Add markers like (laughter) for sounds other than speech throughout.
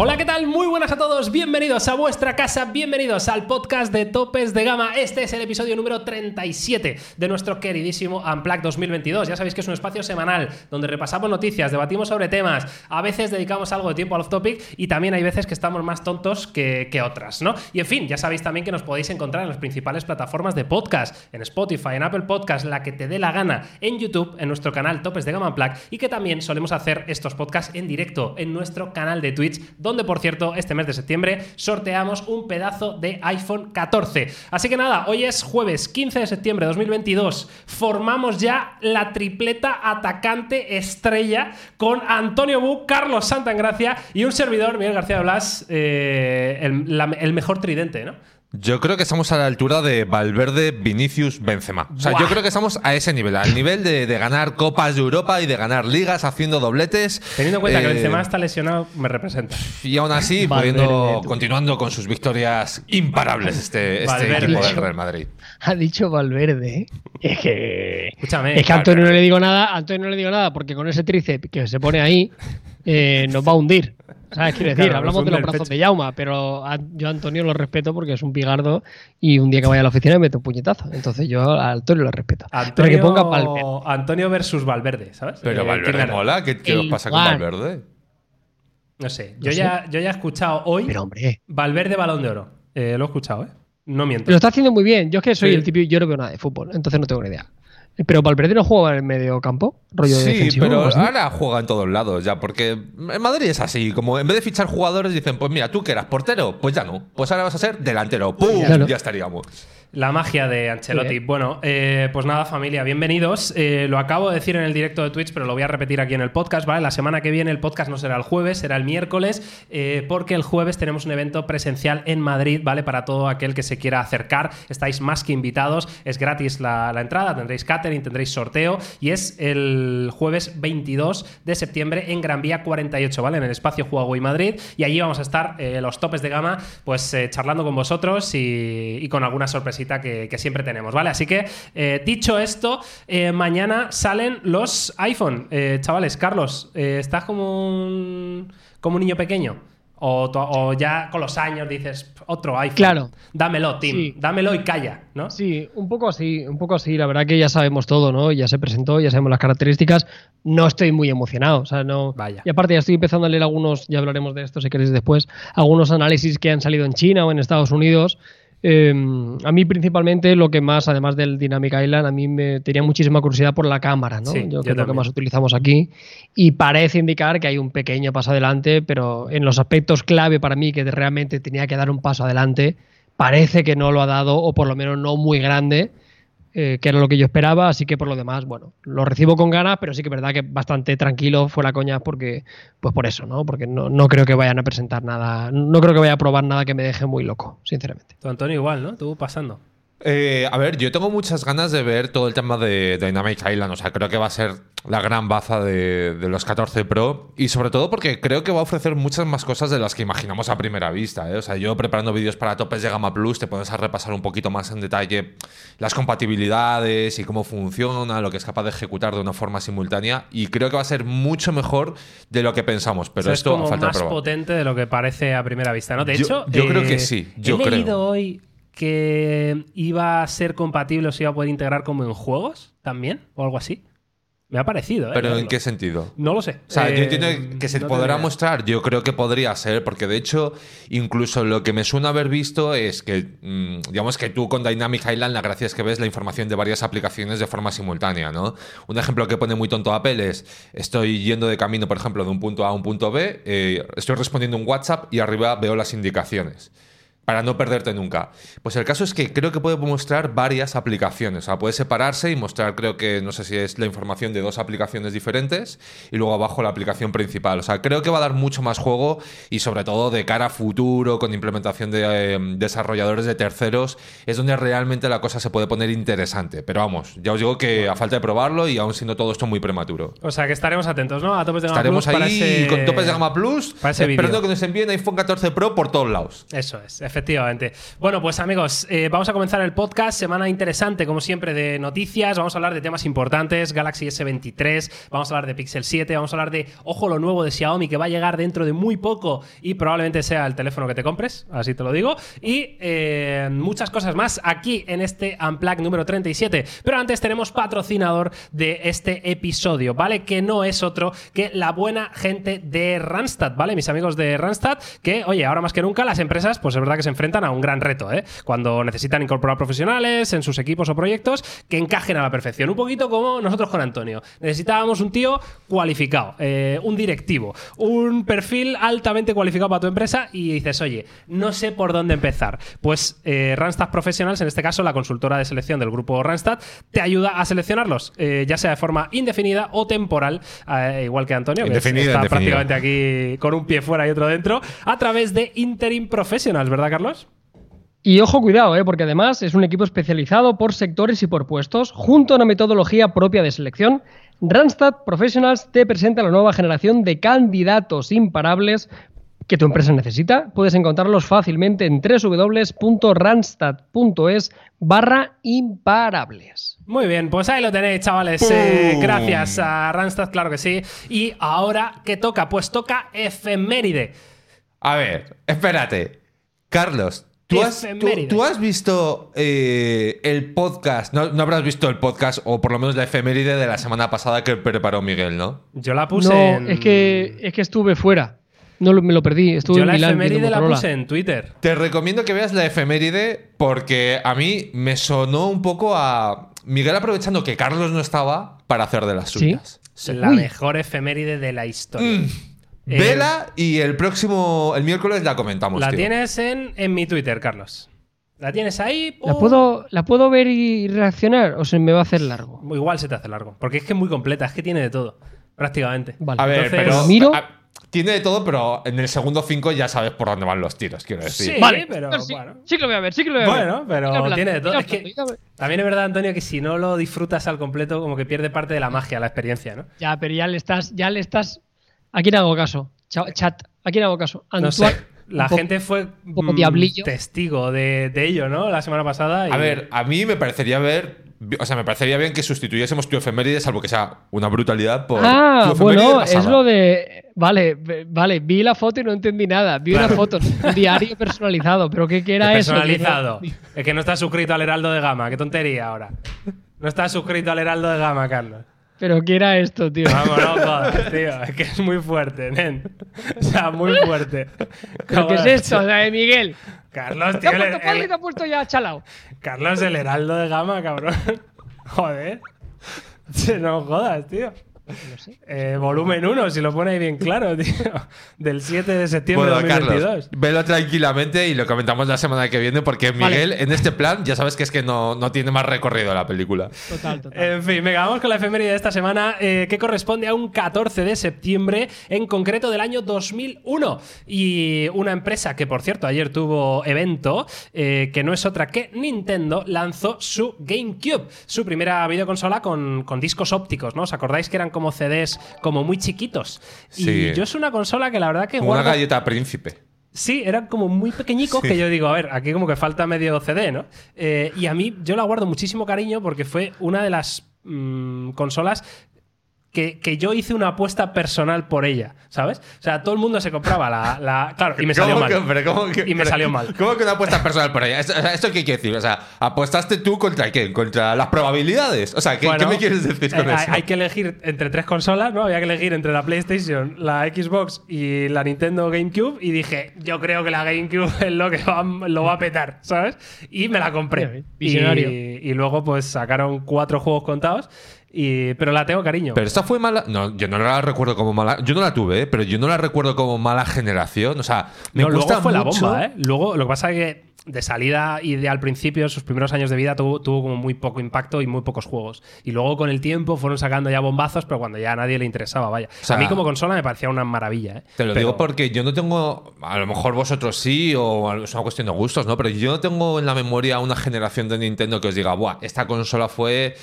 Hola, ¿qué tal? Muy buenas a todos, bienvenidos a vuestra casa, bienvenidos al podcast de Topes de Gama. Este es el episodio número 37 de nuestro queridísimo Unplugged 2022. Ya sabéis que es un espacio semanal donde repasamos noticias, debatimos sobre temas, a veces dedicamos algo de tiempo al off-topic y también hay veces que estamos más tontos que, otras, ¿no? Y en fin, ya sabéis también que nos podéis encontrar en las principales plataformas de podcast, en Spotify, en Apple Podcast, la que te dé la gana, en YouTube, en nuestro canal Topes de Gama Unplugged y que también solemos hacer estos podcasts en directo en nuestro canal de Twitch por cierto este mes de septiembre sorteamos un pedazo de iPhone 14. Así que nada, hoy es jueves 15 de septiembre de 2022, formamos ya la tripleta atacante estrella con Antonio Bu, Carlos Santangracia y un servidor, Miguel García Blas, eh, el, el mejor tridente, ¿no? Yo creo que estamos a la altura de Valverde, Vinicius, Benzema. O sea, Buah. yo creo que estamos a ese nivel, al nivel de, de ganar copas de Europa y de ganar ligas haciendo dobletes. Teniendo en cuenta que Eh, Benzema está lesionado, me representa. Y aún así, Valverde, pudiendo, continuando con sus victorias imparables este, este equipo del Real Madrid. Ha dicho Valverde. ¿eh? Es que. Escúchame, Es que a Antonio no le digo nada, Antonio no le digo nada, porque con ese tríceps que se pone ahí, eh, nos va a hundir. ¿Sabes? Quiero decir, Claro, hablamos de los brazos pecho. de Yauma, pero a- yo a Antonio lo respeto porque es un pigardo y un día que vaya a la oficina me mete un puñetazo. Entonces yo a Antonio lo respeto. Pero Antonio, que ponga Valverde. Antonio versus Valverde, ¿sabes? Pero Eh, Valverde ¿quién gana? mola, ¿qué, qué os pasa con. Valverde? No sé, yo, No sé. Ya, yo ya he escuchado hoy Pero hombre, Valverde Balón de Oro. Eh, lo he escuchado, ¿eh? No miento. lo está haciendo muy bien. Yo es que soy Sí. el típico, yo no veo nada de fútbol, entonces no tengo ni idea. Pero Valverde no juega en el medio campo, rollo Sí, defensivo. pero ahora juega en todos lados ya, porque en Madrid es así, como en vez de fichar jugadores dicen, pues mira, tú que eras portero, pues ya no, pues ahora vas a ser delantero, ¡pum! Claro. Ya estaríamos. La magia de Ancelotti. Sí. Bueno, eh, pues nada, familia, bienvenidos. Eh, lo acabo de decir en el directo de Twitch, pero lo voy a repetir aquí en el podcast, ¿vale? La semana que viene el podcast no será el jueves, será el miércoles, eh, porque el jueves tenemos un evento presencial en Madrid, ¿vale? Para todo aquel que se quiera acercar. Estáis más que invitados, es gratis la, la entrada, tendréis catering, tendréis sorteo, y es el jueves 22 de septiembre en Gran Vía 48, ¿vale? En el espacio Huawei Madrid, y allí vamos a estar los topes de gama, pues charlando con vosotros y, y con alguna sorpresita que, que siempre tenemos, ¿vale? Así que, eh, dicho esto, eh, mañana salen los iPhone. Eh, chavales, Carlos, ¿estás como un, como un niño pequeño? O, ya con los años dices, otro iPhone. Claro. Dámelo, Tim. Sí. Dámelo y calla, ¿no? Sí, un poco así, un poco así. La verdad que ya sabemos todo, ¿no? Ya se presentó, ya sabemos las características. No estoy muy emocionado, o sea, no. Vaya. Y aparte ya estoy empezando a leer algunos, ya hablaremos de esto si queréis después, algunos análisis que han salido en China o en Estados Unidos. Eh, a mí principalmente lo que más, además del Dynamic Island, a mí me tenía muchísima curiosidad por la cámara, ¿no? Sí, yo yo que es lo que también. más utilizamos aquí. Y parece indicar que hay un pequeño paso adelante, pero en los aspectos clave para mí que realmente tenía que dar un paso adelante, parece que no lo ha dado, o por lo menos no muy grande, eh, que era lo que yo esperaba, así que por lo demás, bueno, lo recibo con ganas, pero sí que es verdad que bastante tranquilo fuera coñas porque, pues por eso, ¿no? Porque no, no creo que vayan a presentar nada, no creo que vaya a probar nada que me deje muy loco, sinceramente. Tú, Antonio, igual, ¿no? Tú pasando. Eh, a ver, yo tengo muchas ganas de ver todo el tema de Dynamic Island. O sea, creo que va a ser la gran baza de, de los 14 Pro. Y sobre todo porque creo que va a ofrecer muchas más cosas de las que imaginamos a primera vista. ¿eh? O sea, yo preparando vídeos para topes de gama plus, te pones a repasar un poquito más en detalle las compatibilidades y cómo funciona, lo que es capaz de ejecutar de una forma simultánea. Y creo que va a ser mucho mejor de lo que pensamos. Pero O sea, es esto como falta más potente de lo que parece a primera vista, ¿no? De Yo- hecho, yo creo que eh, sí, yo he creo. leído hoy que iba a ser compatible o se iba a poder integrar como en juegos también, o algo así. Me ha parecido, ¿eh? ¿Pero en qué sentido? No lo sé. O sea, yo Eh, entiendo que se no podrá mostrar, yo creo que podría ser, porque de hecho, incluso lo que me suena haber visto es que, mm, digamos que tú con Dynamic Island la gracia es que ves la información de varias aplicaciones de forma simultánea, ¿no? Un ejemplo que pone muy tonto Apple es, estoy yendo de camino, por ejemplo, de un punto A a un punto B, eh, estoy respondiendo un WhatsApp y arriba veo las indicaciones. Para no perderte nunca. Pues el caso es que creo que puede mostrar varias aplicaciones. O sea, puede separarse y mostrar, creo que, no sé si es la información de dos aplicaciones diferentes y luego abajo la aplicación principal. O sea, creo que va a dar mucho más juego y sobre todo de cara a futuro, con implementación de eh, desarrolladores de terceros, es donde realmente la cosa se puede poner interesante. Pero vamos, ya os digo que a falta de probarlo y aún siendo todo esto muy prematuro. O sea, que estaremos atentos, ¿no? A topes de gama Estaremos Plus para ahí ese- con topes de gama plus, para ese esperando que nos envíen iPhone 14 Pro por todos lados. Eso es, Efectivamente. Bueno, pues amigos, eh, vamos a comenzar el podcast. Semana interesante, como siempre, de noticias. Vamos a hablar de temas importantes. Galaxy S23, vamos a hablar de Pixel 7, vamos a hablar de, ojo, lo nuevo de Xiaomi que va a llegar dentro de muy poco y probablemente sea el teléfono que te compres, así te lo digo. Y eh, muchas cosas más aquí en este Unplug número 37. Pero antes tenemos patrocinador de este episodio, ¿vale? Que no es otro que la buena gente de Randstad, ¿vale? Mis amigos de Randstad, que, oye, ahora más que nunca las empresas, pues es verdad que se enfrentan a un gran reto, ¿eh? Cuando necesitan incorporar profesionales en sus equipos o proyectos que encajen a la perfección. Un poquito como nosotros con Antonio. Necesitábamos un tío cualificado, eh, un directivo, un perfil altamente cualificado para tu empresa y dices, oye, no sé por dónde empezar. Pues eh, Randstad Professionals, en este caso la consultora de selección del grupo Randstad, te ayuda a seleccionarlos, eh, ya sea de forma indefinida o temporal, igual que Antonio, que Indefinida, está indefinida. prácticamente aquí con un pie fuera y otro dentro, a través de Interim Professionals, ¿verdad, Carlos? Y ojo, cuidado, ¿eh? porque además es un equipo especializado por sectores y por puestos, junto a una metodología propia de selección. Randstad Professionals te presenta la nueva generación de candidatos imparables que tu empresa necesita. Puedes encontrarlos fácilmente en www.randstad.es barra imparables. Muy bien, pues ahí lo tenéis, chavales. Eh, gracias a Randstad, claro que sí. Y ahora, ¿qué toca? Pues toca efeméride. A ver, espérate. Carlos, ¿tú has, tú- Efemérides. tú has visto eh, el podcast? No, no habrás visto el podcast, o por lo menos la efeméride de la semana pasada que preparó Miguel, ¿no? Yo la puse No, en... es que, es que estuve fuera. No me lo perdí. Estuve Yo en la Milán efeméride la puse en Twitter. Te recomiendo que veas la efeméride porque a mí me sonó un poco a Miguel aprovechando que Carlos no estaba para hacer de las ¿Sí? suyas. La Uy. mejor efeméride de la historia. Mm. Eh, Vela y el próximo, el miércoles la comentamos. La tío. tienes en, en mi Twitter, Carlos. ¿La tienes ahí? ¿La puedo, ¿La puedo ver y reaccionar o se me va a hacer largo? Igual se te hace largo. Porque es que es muy completa, es que tiene de todo. Prácticamente. Vale. A ver, Entonces- pero. ¿Lo miro? a- tiene de todo, pero en el segundo 5 ya sabes por dónde van los tiros, quiero decir. Sí, Vale, pero pero sí, bueno. sí que lo voy a ver, sí que lo voy a ver. Bueno, pero tiene de todo. Es que también es verdad, Antonio, que si no lo disfrutas al completo, como que pierde parte de la magia, la experiencia, ¿no? Ya, pero ya le estás, ya le estás. ¿A quién hago caso? Cha- Chat, ¿a quién hago caso? No sé. La poco- gente fue un poco mm, diablillo. testigo de, de ello, ¿no? La semana pasada. y- A ver, a mí me parecería ver. O sea, me parecería bien que sustituyésemos tu efeméride, salvo que sea una brutalidad por. Ah, tu bueno, pasada. es lo de. Vale, vale, vi la foto y no entendí nada. Vi una foto, un (laughs) diario personalizado, pero ¿qué, qué era eso? personalizado. Es que no estás suscrito al Heraldo de Gama. Qué tontería ahora. No estás suscrito al Heraldo de Gama, Carlos. Pero ¿qué era esto, tío? Vamos, tío. Es que es muy fuerte, nen. O sea, muy fuerte. ¿Pero ¿Qué es esto? Sea, de Miguel. Carlos, ¿Te tío. ha el- puesto el- te ha puesto ya chalao? Carlos, el Heraldo de Gama, cabrón. (laughs) Joder. (laughs) No jodas, tío. Eh, volumen 1, si lo pone ahí bien claro, (laughs) tío. Del 7 de septiembre Bueno, de Carlos, 2022. velo tranquilamente y lo comentamos la semana que viene, porque Vale. Miguel, en este plan, ya sabes que es que no, no tiene más recorrido la película. Total, total. En fin, venga, vamos con la efeméride de esta semana, eh, que corresponde a un 14 de septiembre, en concreto del año 2001. Y una empresa que, por cierto, ayer tuvo evento, eh, que no es otra que Nintendo, lanzó su GameCube, su primera videoconsola con, con discos ópticos, ¿no? ¿Os acordáis que eran como CDs como muy chiquitos? Sí. Y yo es una consola que la verdad que Como una galleta príncipe. Sí, eran como muy pequeñicos Sí. que yo digo, a ver, aquí como que falta medio CD, ¿no? Eh, y a mí yo la guardo muchísimo cariño porque fue una de las mm, consolas que, que yo hice una apuesta personal por ella, ¿sabes? O sea, todo el mundo se compraba la... la- claro, y me salió ¿Cómo mal. que- pero cómo que- Y me pero- salió mal. ¿Cómo que una apuesta personal por ella? ¿Esto, o sea, ¿esto qué quiere decir? O sea, ¿apostaste tú contra qué? ¿Contra las probabilidades? O sea, ¿qué, Bueno, qué me quieres decir con eh, eso? hay- que elegir entre tres consolas, ¿no? Había que elegir entre la PlayStation, la Xbox y la Nintendo GameCube. Y dije, yo creo que la GameCube (laughs) es lo que va, lo va a petar, ¿sabes? Y me la compré. Visionario. Y, y luego, pues sacaron cuatro juegos contados. Y, pero la tengo cariño. Pero esta fue mala. No, yo no la recuerdo como mala. Yo no la tuve, ¿eh? pero yo no la recuerdo como mala generación. O sea, me no, gusta luego fue mucho. la bomba, ¿eh? Luego, lo que pasa es que de salida y de al principio, sus primeros años de vida, tuvo, tuvo como muy poco impacto y muy pocos juegos. Y luego con el tiempo fueron sacando ya bombazos, pero cuando ya a nadie le interesaba, vaya. sea, a mí como consola me parecía una maravilla, ¿eh? Te lo Pero- digo porque yo no tengo. A lo mejor vosotros sí, o es una cuestión de gustos, ¿no? Pero yo no tengo en la memoria una generación de Nintendo que os diga, ¡buah! Esta consola fue.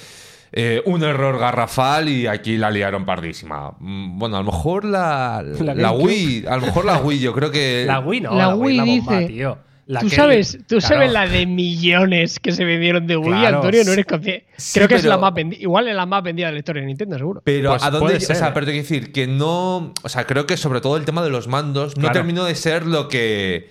Eh, un error garrafal y aquí la liaron pardísima. Mm, Bueno, a lo mejor la, (laughs) La. Wii, a lo mejor la Wii, yo creo que. (laughs) La Wii no, La la Wii, Wii la bomba, dice- tío. la Tú que- sabes, tú claro. sabes la de millones que se vendieron de Wii, Claro. Antonio, no eres consciente. Sí, Creo que es la más vendida. Igual es la más vendida de la historia de Nintendo, seguro. Pero Pues a dónde. puede o ser, sea, ¿eh? pero te quiero decir que no. O sea, creo que sobre todo el tema de los mandos no Claro. terminó de ser lo que.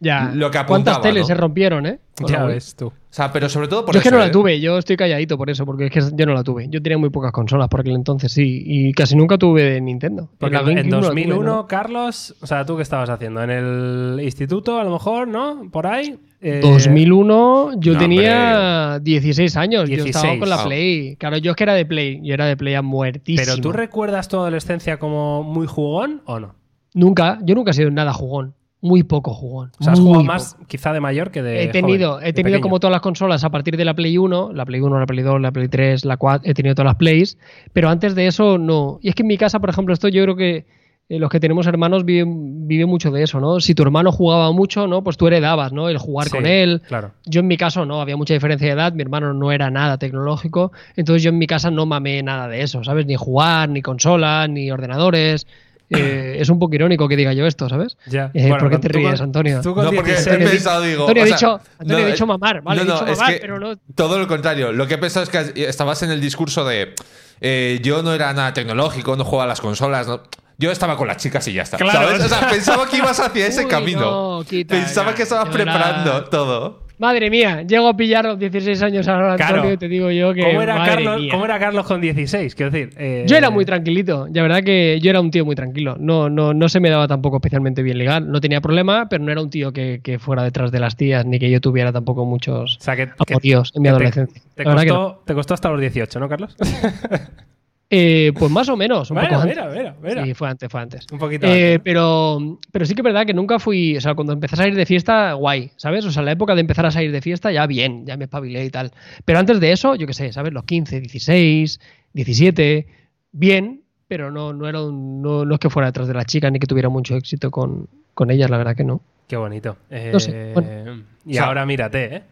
Ya. Lo que ¿Cuántas teles ¿no? se rompieron, eh? Ya ves tú. O sea, pero sobre todo por Yo es que no la ¿eh? tuve, yo estoy calladito por eso, porque es que yo no la tuve. Yo tenía muy pocas consolas por aquel entonces, sí, y casi nunca tuve de Nintendo. Porque la en tuve, 2001, ¿no? Carlos, o sea, ¿tú qué estabas haciendo? ¿En el instituto, a lo mejor, no? ¿Por ahí? Eh, 2001 yo no, tenía 16 años, yo estaba 16. con la. Play. Claro, yo es que era de Play, yo era de Play a muertísimo. ¿Pero tú recuerdas tu adolescencia como muy jugón o no? Nunca, yo nunca he sido nada jugón, muy poco jugón. O sea, has jugado poco. más quizá de mayor que de He tenido, joven, he tenido como todas las consolas a partir de la Play 1, la Play 1, la Play 2, la Play 3, la 4, he tenido todas las Plays, pero antes de eso no. Y es que en mi casa, por ejemplo, esto yo creo que eh, los que tenemos hermanos viven, viven mucho de eso, ¿no? Si tu hermano jugaba mucho, ¿no? Pues tú heredabas, ¿no? El jugar Sí, con él. Claro. Yo en mi caso no, había mucha diferencia de edad, mi hermano no era nada tecnológico, entonces yo en mi casa no mamé nada de eso, ¿sabes? Ni jugar, ni consolas, ni ordenadores. Eh, es un poco irónico que diga yo esto, ¿sabes? Ya. Eh, Bueno, ¿Por qué te ríes, con- Antonio? tú No, porque 16. he pensado, digo. Antonio, o he sea, dicho- Antonio, no, dicho eh, mamar, vale, he dicho es mamar, que pero no- Todo lo contrario. Lo que he pensado es que estabas en el discurso de. eh, yo no era nada tecnológico, no jugaba a las consolas. no- Yo estaba con las chicas y ya está. Claro. ¿sabes? O sea, (laughs) pensaba que ibas hacia ese Uy, camino. no, quita, pensaba ya, que estabas preparando todo. Madre mía, llego a pillar los 16 años ahora, Antonio, Claro. y te digo yo que. ¿Cómo era, madre Carlos, mía. ¿Cómo era Carlos con 16? Quiero decir. eh, Yo era muy tranquilito, la verdad que yo era un tío muy tranquilo. No, no, no se me daba tampoco especialmente bien legal. No tenía problema, pero no era un tío que, que fuera detrás de las tías ni que yo tuviera tampoco muchos O sea, que, que- en mi te- adolescencia. Te, costó, te costó hasta los 18, ¿no, Carlos? (laughs) Eh, pues más o menos, un Mira, poco antes. mira, mira, mira. Sí, fue antes, fue antes. Un poquito Eh, antes, pero, pero sí que es verdad que nunca fui. O sea, cuando empecé a salir de fiesta, guay, ¿sabes? O sea, la época de empezar a salir de fiesta, ya bien, ya me espabilé y tal. Pero antes de eso, yo qué sé, ¿sabes? Los 15, 16, 17, bien, pero no, no, era un- no, no es que fuera detrás de las chicas ni que tuviera mucho éxito con, con ellas, la verdad que no. Qué bonito. Eh, No sé, bueno. Y O sea- ahora mírate, ¿eh?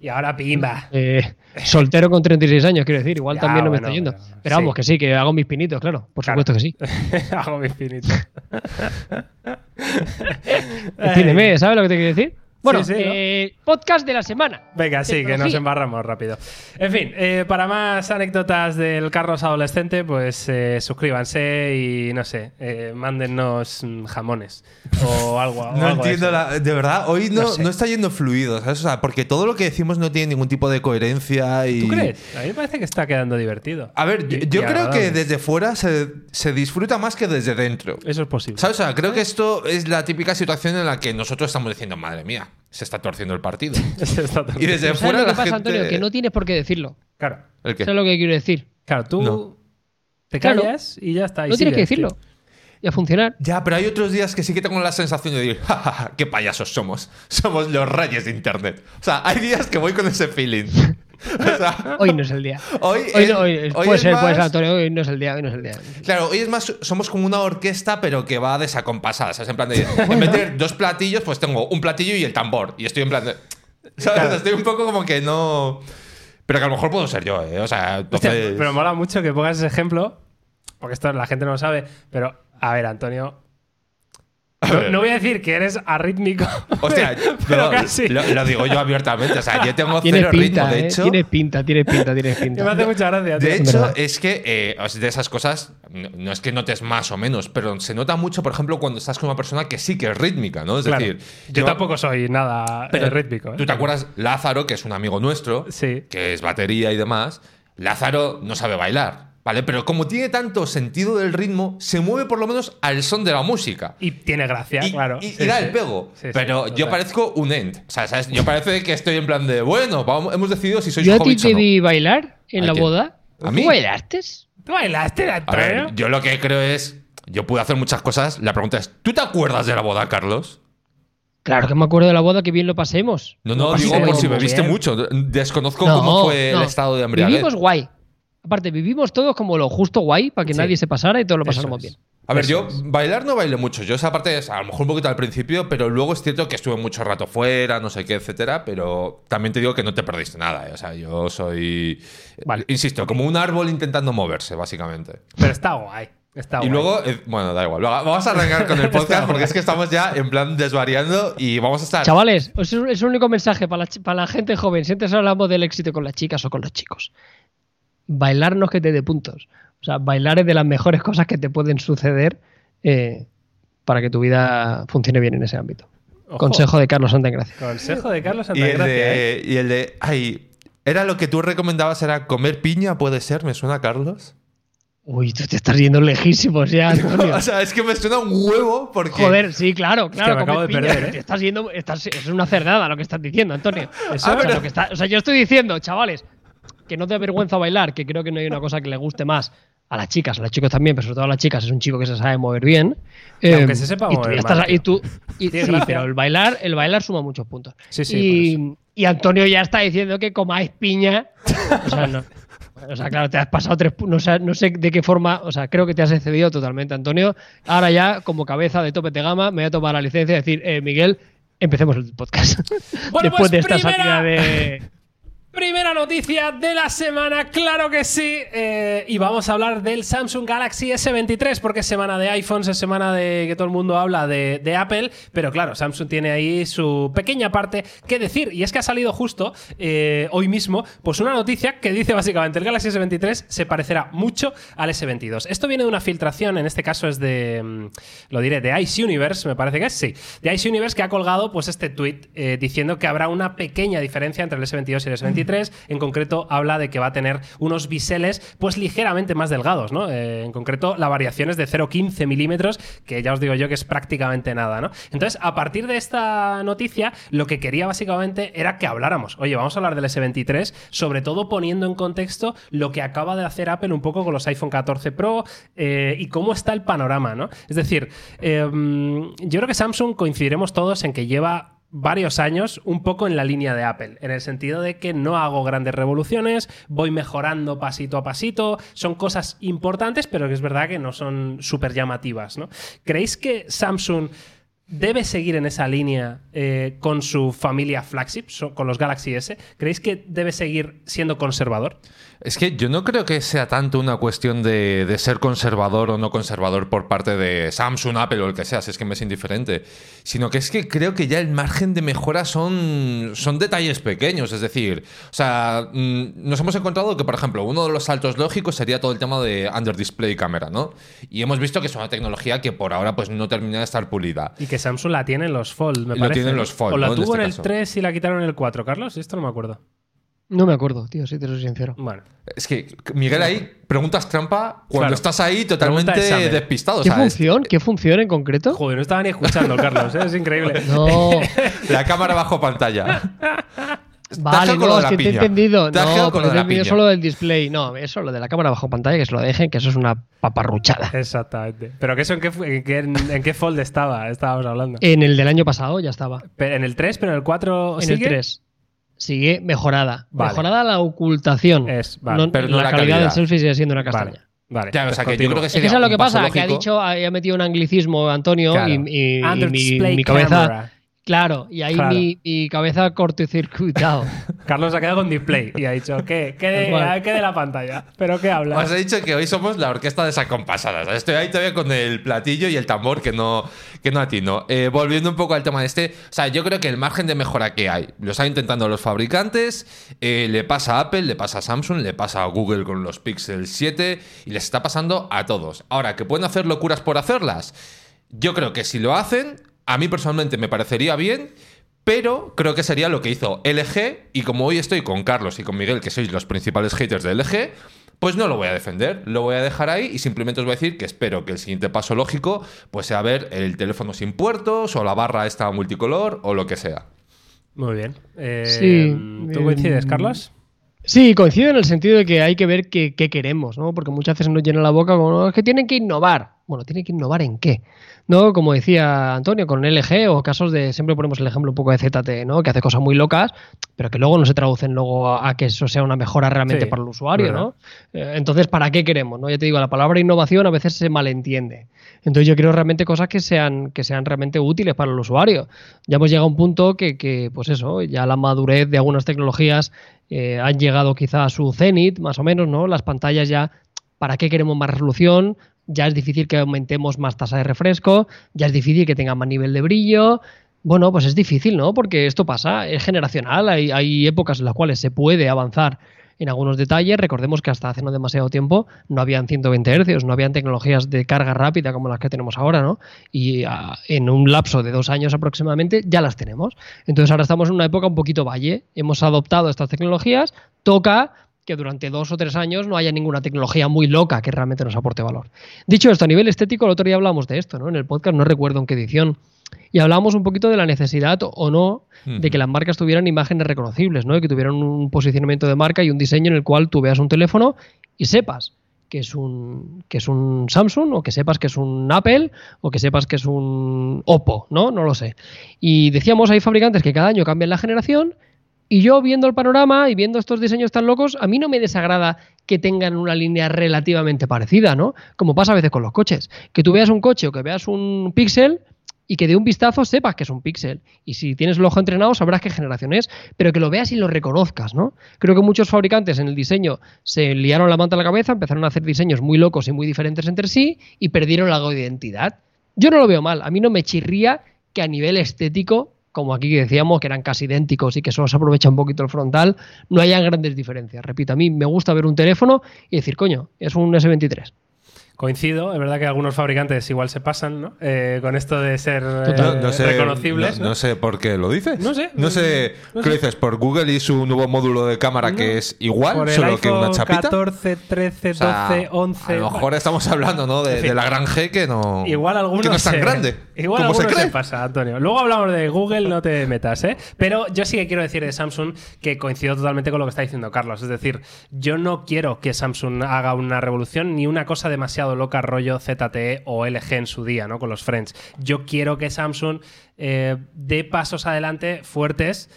Y ahora pimba. Eh, soltero con 36 años, quiero decir, igual Ya, también no me bueno, está yendo. pero- Pero, vamos, sí. que sí, que hago mis pinitos, claro, por Claro. supuesto que sí. (laughs) Hago mis pinitos. Entiéndeme, ¿sabes lo que te quiero decir? Bueno, Sí, sí, ¿no? eh, podcast de la semana. Venga, sí, que nos embarramos rápido. En fin, eh, para más anécdotas del Carlos adolescente, pues eh, suscríbanse y no sé, eh, mándennos mm, jamones o (laughs) algo. o No algo de entiendo, eso. la, de verdad, hoy no, No sé. no está yendo fluido, ¿sabes? O sea, porque todo lo que decimos no tiene ningún tipo de coherencia y... ¿Tú crees? A mí me parece que está quedando divertido. A ver, yo, Y- yo y creo que desde fuera se, se disfruta más que desde dentro. Eso es posible. ¿Sabes? O sea, creo que esto es la típica situación en la que nosotros estamos diciendo, madre mía, se está torciendo el partido. (laughs) Eso está todo- Y desde ¿Sabes fuera lo que la pasa, gente... Antonio? Que no tienes por qué decirlo. Claro. ¿El qué? ¿Sabes lo que quiero decir? Claro, tú No. te Claro. callas y ya está. y No tienes que decirlo. Y a funcionar. Ya, pero hay otros días que sí que tengo la sensación de decir, "Ja, ja, ja, qué payasos somos. Somos los reyes de Internet. O sea, hay días que voy con ese feeling. (laughs) (laughs) O sea, Hoy no es el día. hoy, Hoy es- no, hoy- hoy puede es ser, puede ser, Antonio. Hoy no es el día. Hoy no es el día. Claro, hoy es más, somos como una orquesta, pero que va desacompasada. ¿sabes? En plan de, (laughs) en vez de dos platillos, pues tengo un platillo y el tambor. Y estoy en plan de. ¿Sabes? Claro. Estoy un poco como que no. Pero que a lo mejor puedo ser yo, ¿eh? O sea, Hostia, entonces. pero mola mucho que pongas ese ejemplo, porque esto la gente no lo sabe, pero a ver, Antonio. No, voy a decir que eres arrítmico. (laughs) Hostia, pero no, casi. Lo, lo digo yo abiertamente. O sea, yo tengo cero pinta, ritmo. De ¿eh? hecho, Tienes pinta, tienes pinta, tienes (laughs) Que me pinta. hace mucha gracia. tío. De hecho, verdad. es que eh, de esas cosas, no, no es que notes más o menos, pero se nota mucho, por ejemplo, cuando estás con una persona que sí que es rítmica, ¿no? Es Claro. decir, yo, tampoco soy nada pero rítmico. ¿eh? ¿Tú te acuerdas Lázaro, que es un amigo nuestro, Sí. que es batería y demás? Lázaro no sabe bailar, ¿vale? Pero como tiene tanto sentido del ritmo, se mueve por lo menos al son de la música. Y tiene gracia, Y, claro. y- y Sí, da sí. el pego. Sí, sí, pero yo parezco un end. O sea, ¿sabes? Yo parece que estoy en plan de, bueno, vamos, hemos decidido si sois Yo a ti te no. vi bailar en ¿A la quién? boda. ¿A mí? ¿Tú bailaste? ¿Tú bailaste, A Antonio? ver, yo lo que creo es, yo pude hacer muchas cosas. La pregunta es, ¿tú te acuerdas de la boda, Carlos? Claro que me acuerdo de la boda, que bien lo pasemos. No, no, Lo digo por si bebiste mucho. Desconozco No, cómo fue no. el estado de embriaguez. Vivimos guay. Aparte, vivimos todos como lo justo guay para que Sí. nadie se pasara y todos lo pasáramos es. bien. A ver, Eso yo es. bailar no bailé mucho. Yo esa parte, es, a lo mejor un poquito al principio, pero luego es cierto que estuve mucho rato fuera, no sé qué, etcétera. Pero también te digo que no te perdiste nada. ¿eh? O sea, yo soy. Vale. Insisto, como un árbol intentando moverse, básicamente. Pero está guay. Está Y guay. luego, eh, bueno, da igual. Vamos a arrancar con el (laughs) podcast porque es que estamos ya en plan desvariando y vamos a estar. Chavales, es el único mensaje para la, ch- para la gente joven. Siempre hablamos del éxito con las chicas o con los chicos. Bailar no es que te dé puntos. O sea, bailar es de las mejores cosas que te pueden suceder eh, para que tu vida funcione bien en ese ámbito. Ojo. Consejo de Carlos Santagracia. Consejo de Carlos Y el Santagracia. ¿eh? de. Y el de. Ay, era lo que tú recomendabas, era comer piña, puede ser, ¿me suena, Carlos? Uy, tú te estás yendo lejísimos ya, (laughs) Antonio. o sea, es que me suena un huevo porque. Joder, sí, claro, claro. me acabo comer de piña, perder, ¿eh? te estás yendo, estás- es una cerdada lo que estás diciendo, Antonio. Eso o, sea, es- lo que está- o sea, yo estoy diciendo, chavales, que no te dé vergüenza bailar, que creo que no hay una cosa que le guste más a las chicas, a los chicos también, pero sobre todo a las chicas, es un chico que se sabe mover bien. Eh, aunque se sepa y tú mover estás y tú, y- sí, pero el bailar, el bailar suma muchos puntos. Sí, sí, y, y Antonio ya está diciendo que comáis piña. O sea, no. O sea, claro, te has pasado tres puntos. No, sé- no sé de qué forma. O sea, creo que te has excedido totalmente, Antonio. Ahora ya, como cabeza de tope de gama, me voy a tomar la licencia y decir, eh, Miguel, empecemos el podcast. Bueno, (laughs) Después pues, de esta primera- salida de. Primera noticia de la semana, claro que sí. eh, y vamos a hablar del Samsung Galaxy S23, porque es semana de iPhones, es semana de que todo el mundo habla de, Apple. Pero claro, Samsung tiene ahí su pequeña parte que decir. Y es que ha salido justo eh, hoy mismo, pues una noticia que dice básicamente: el Galaxy S23 se parecerá mucho al S22. Esto viene de una filtración, en este caso es de. mm, Lo diré, de Ice Universe, me parece que es, sí. De Ice Universe que ha colgado pues este tweet eh, diciendo que habrá una pequeña diferencia entre el S22 y el S23. En concreto, habla de que va a tener unos biseles pues ligeramente más delgados, ¿no? Eh, en concreto, la variación es de 0,15 milímetros, que ya os digo yo que es prácticamente nada, ¿no? Entonces, a partir de esta noticia, lo que quería básicamente era que habláramos. Oye, vamos a hablar del S23, sobre todo poniendo en contexto lo que acaba de hacer Apple un poco con los iPhone 14 Pro eh, y cómo está el panorama, ¿no? Es decir, eh, yo creo que Samsung coincidiremos todos en que lleva varios años un poco en la línea de Apple, en el sentido de que no hago grandes revoluciones, voy mejorando pasito a pasito, son cosas importantes, pero que es verdad que no son súper llamativas, ¿no? ¿Creéis que Samsung debe seguir en esa línea eh, con su familia flagship, con los Galaxy S? ¿Creéis que debe seguir siendo conservador? Es que yo no creo que sea tanto una cuestión de, de ser conservador o no conservador por parte de Samsung, Apple o el que sea, si es que me es indiferente, sino que es que creo que ya el margen de mejora son, son detalles pequeños, es decir, o sea, mm, nos hemos encontrado que, por ejemplo, uno de los saltos lógicos sería todo el tema de Under Display Camera, ¿no? Y hemos visto que es una tecnología que por ahora pues no termina de estar pulida. Y que Samsung la tiene en los Fold, me Lo parece. tiene en los Fold, O la ¿no? En tuvo este en el caso. 3 y la quitaron en el 4, Carlos. Esto no me acuerdo. No me acuerdo, tío, si te soy sincero. Bueno. Es que, Miguel, ahí preguntas trampa cuando Claro. estás ahí Pregunta totalmente examen. despistado. ¿Qué función? ¿Qué función en concreto? Joder, no estaba ni escuchando, Carlos. ¿eh? Es increíble. (laughs) No. (laughs) La cámara bajo pantalla. Vale, con lo no, de es la que te he piña. entendido. Te has No, pero lo de la he entendido piña. solo del display. No, eso, lo de la cámara bajo pantalla, que se lo dejen, que eso es una paparruchada. Exactamente. Pero que eso en qué, fu- en qué, en qué fold estaba, estábamos hablando. En el del año pasado ya estaba. Pero en el 3, pero en el 4 En sigue. el 3. Sigue mejorada. Vale. Mejorada la ocultación. Es, vale. No- Pero no la, la calidad, calidad. del selfie sigue siendo una Vale. castaña. Vale. O pues sea, que yo continúa. creo que Es que es lo que pasa, que ha dicho, ha metido un anglicismo Antonio Claro. y, y- y Under mi, display mi cabeza. Claro, y ahí Claro. mi, mi cabeza cortocircuitado. (laughs) Carlos ha quedado con display y ha dicho, ¿qué? ¿Qué de, Tal cual. ¿qué de la pantalla? ¿Pero qué hablas? Os he dicho que hoy somos la orquesta desacompasada. ¿sabes? Estoy ahí todavía con el platillo y el tambor que no, que no atino. Eh, volviendo un poco al tema de este, o sea, yo creo que el margen de mejora que hay lo están intentando los fabricantes, eh, le pasa a Apple, le pasa a Samsung, le pasa a Google con los Pixel 7 y les está pasando a todos. Ahora, ¿que pueden hacer locuras por hacerlas? Yo creo que si lo hacen, a mí personalmente me parecería bien. Pero creo que sería lo que hizo LG y como hoy estoy con Carlos y con Miguel, que sois los principales haters de LG, pues no lo voy a defender, lo voy a dejar ahí y simplemente os voy a decir que espero que el siguiente paso lógico pues sea ver el teléfono sin puertos o la barra esta multicolor o lo que sea. Muy bien. Eh, Sí, ¿Tú coincides, em, Carlos? Sí, coincido en el sentido de que hay que ver qué, qué queremos, ¿no? Porque muchas veces nos llena la boca como, "No, es que tienen que innovar. Bueno, ¿tienen que innovar en qué? ¿No? Como decía Antonio, con LG o casos de, siempre ponemos el ejemplo un poco de ZTE, ¿no? Que hace cosas muy locas, pero que luego no se traducen luego a, a que eso sea una mejora realmente Sí, para el usuario, verdad. ¿no? Eh, Entonces, ¿para qué queremos? ¿no? Ya te digo, la palabra innovación a veces se malentiende. Entonces yo quiero realmente cosas que sean, que sean realmente útiles para el usuario. Ya hemos llegado a un punto que, que, pues eso, ya la madurez de algunas tecnologías eh, han llegado quizá a su cenit, más o menos, ¿no? Las pantallas ya, ¿para qué queremos más resolución? ya es difícil que aumentemos más tasa de refresco, ya es difícil que tenga más nivel de brillo. Bueno, pues es difícil, ¿no? Porque esto pasa, es generacional, hay, hay épocas en las cuales se puede avanzar en algunos detalles. Recordemos que hasta hace no demasiado tiempo no habían 120 Hz, no habían tecnologías de carga rápida como las que tenemos ahora, ¿no? Y ah, en un lapso de dos años aproximadamente ya las tenemos. Entonces ahora estamos en una época un poquito valle. Hemos adoptado estas tecnologías, toca que durante dos o tres años no haya ninguna tecnología muy loca que realmente nos aporte valor. Dicho esto, a nivel estético, el otro día hablamos de esto, ¿no? En el podcast, no recuerdo en qué edición, y hablamos un poquito de la necesidad o no de que las marcas tuvieran imágenes reconocibles, ¿no? Que tuvieran un posicionamiento de marca y un diseño en el cual tú veas un teléfono y sepas que es un que es un Samsung o que sepas que es un Apple o que sepas que es un Oppo, ¿no? No lo sé. Y decíamos, hay fabricantes que cada año cambian la generación y yo viendo el panorama y viendo estos diseños tan locos, a mí no me desagrada que tengan una línea relativamente parecida, ¿no? Como pasa a veces con los coches. Que tú veas un coche o que veas un Pixel y que de un vistazo sepas que es un Pixel. Y si tienes el ojo entrenado sabrás qué generación es, pero que lo veas y lo reconozcas, ¿no? Creo que muchos fabricantes en el diseño se liaron la manta a la cabeza, empezaron a hacer diseños muy locos y muy diferentes entre sí y perdieron la identidad. Yo no lo veo mal, a mí no me chirría que a nivel estético como aquí decíamos, que eran casi idénticos y que solo se aprovecha un poquito el frontal, no hayan grandes diferencias. Repito, a mí me gusta ver un teléfono y decir, coño, es un S23. Coincido, es verdad que algunos fabricantes igual se pasan, ¿no? Eh, con esto de ser eh, sé, reconocibles. No, sé por qué lo dices. No sé. No sé. ¿Qué dices? ¿Por Google y su nuevo módulo de cámara que es igual, solo que una chapita? 14, 13, 12, 11. A lo mejor estamos hablando, ¿no? De, la gran G que no. Igual algunos. Que no es tan grande. Igual algunos se, cree? pasa, Antonio. Luego hablamos de Google, no te metas, ¿eh? Pero yo sí que quiero decir de Samsung que coincido totalmente con lo que está diciendo Carlos. Es decir, yo no quiero que Samsung haga una revolución ni una cosa demasiado loca, rollo ZTE o LG en su día, ¿no? Con los Friends. Yo quiero que Samsung eh, dé pasos adelante fuertes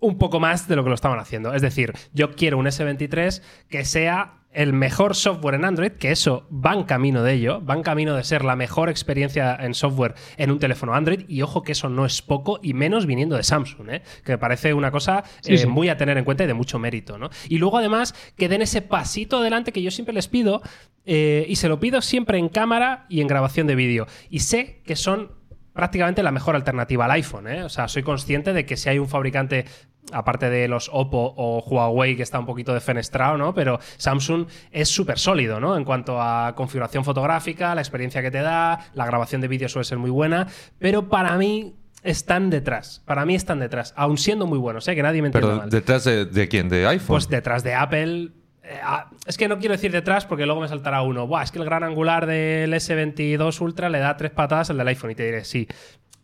un poco más de lo que lo estaban haciendo. Es decir, yo quiero un S23 que sea el mejor software en Android, que eso va en camino de ello, va en camino de ser la mejor experiencia en software en un teléfono Android, y ojo que eso no es poco, y menos viniendo de Samsung, ¿eh? que me parece una cosa eh, muy a tener en cuenta y de mucho mérito. ¿no? Y luego además que den ese pasito adelante que yo siempre les pido, eh, y se lo pido siempre en cámara y en grabación de vídeo. Y sé que son prácticamente la mejor alternativa al iPhone. ¿eh? O sea, soy consciente de que si hay un fabricante, aparte de los Oppo o Huawei, que está un poquito defenestrado, ¿no? Pero Samsung es súper sólido, ¿no? En cuanto a configuración fotográfica, la experiencia que te da, la grabación de vídeo suele ser muy buena, pero para mí están detrás. Para mí están detrás, aún siendo muy buenos, ¿eh? que nadie me entienda ¿Pero detrás de, de, quién? ¿De iPhone? Pues detrás de Apple, eh, ah, es que no quiero decir detrás porque luego me saltará uno. Buah, es que el gran angular del S22 Ultra le da tres patadas al del iPhone y te diré sí.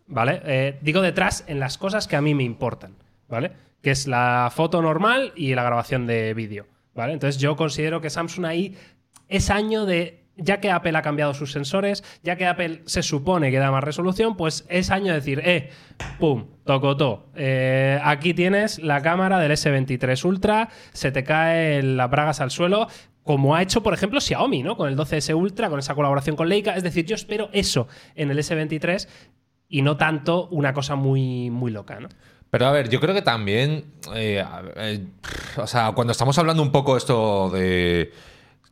¿Vale? Eh, digo detrás en las cosas que a mí me importan. ¿Vale? Que es la foto normal y la grabación de vídeo. ¿Vale? Entonces yo considero que Samsung ahí es año de ya que Apple ha cambiado sus sensores, ya que Apple se supone que da más resolución, pues es año de decir, eh, pum, tocotó. Eh, aquí tienes la cámara del S23 Ultra, se te cae las bragas al suelo, como ha hecho, por ejemplo, Xiaomi, ¿no? Con el 12S Ultra, con esa colaboración con Leica. Es decir, yo espero eso en el S23 y no tanto una cosa muy, muy loca, ¿no? Pero a ver, yo creo que también, eh, eh, o sea, cuando estamos hablando un poco esto de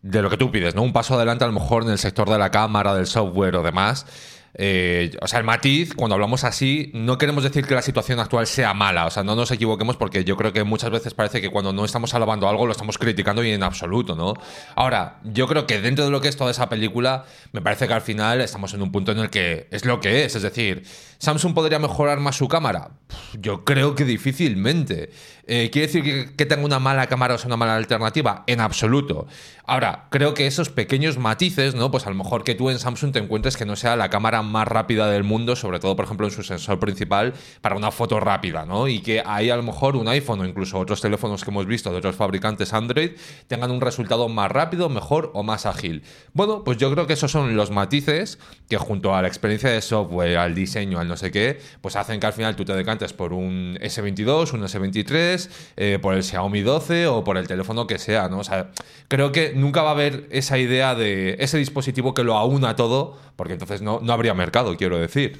de lo que tú pides, ¿no? Un paso adelante a lo mejor en el sector de la cámara, del software o demás. Eh, o sea, el matiz, cuando hablamos así, no queremos decir que la situación actual sea mala. O sea, no nos equivoquemos porque yo creo que muchas veces parece que cuando no estamos alabando algo lo estamos criticando y en absoluto, ¿no? Ahora, yo creo que dentro de lo que es toda esa película, me parece que al final estamos en un punto en el que es lo que es. Es decir, ¿Samsung podría mejorar más su cámara? Yo creo que difícilmente. Eh, ¿Quiere decir que, que tenga una mala cámara o sea una mala alternativa? En absoluto. Ahora, creo que esos pequeños matices, ¿no? Pues a lo mejor que tú en Samsung te encuentres que no sea la cámara más rápida del mundo, sobre todo, por ejemplo, en su sensor principal, para una foto rápida, ¿no? Y que ahí a lo mejor un iPhone o incluso otros teléfonos que hemos visto de otros fabricantes Android tengan un resultado más rápido, mejor o más ágil. Bueno, pues yo creo que esos son los matices que junto a la experiencia de software, al diseño, al no sé qué, pues hacen que al final tú te decantes por un S22, un S23, eh, por el Xiaomi 12 o por el teléfono que sea, ¿no? O sea, creo que nunca va a haber esa idea de ese dispositivo que lo aúna todo, porque entonces no, no habría mercado, quiero decir.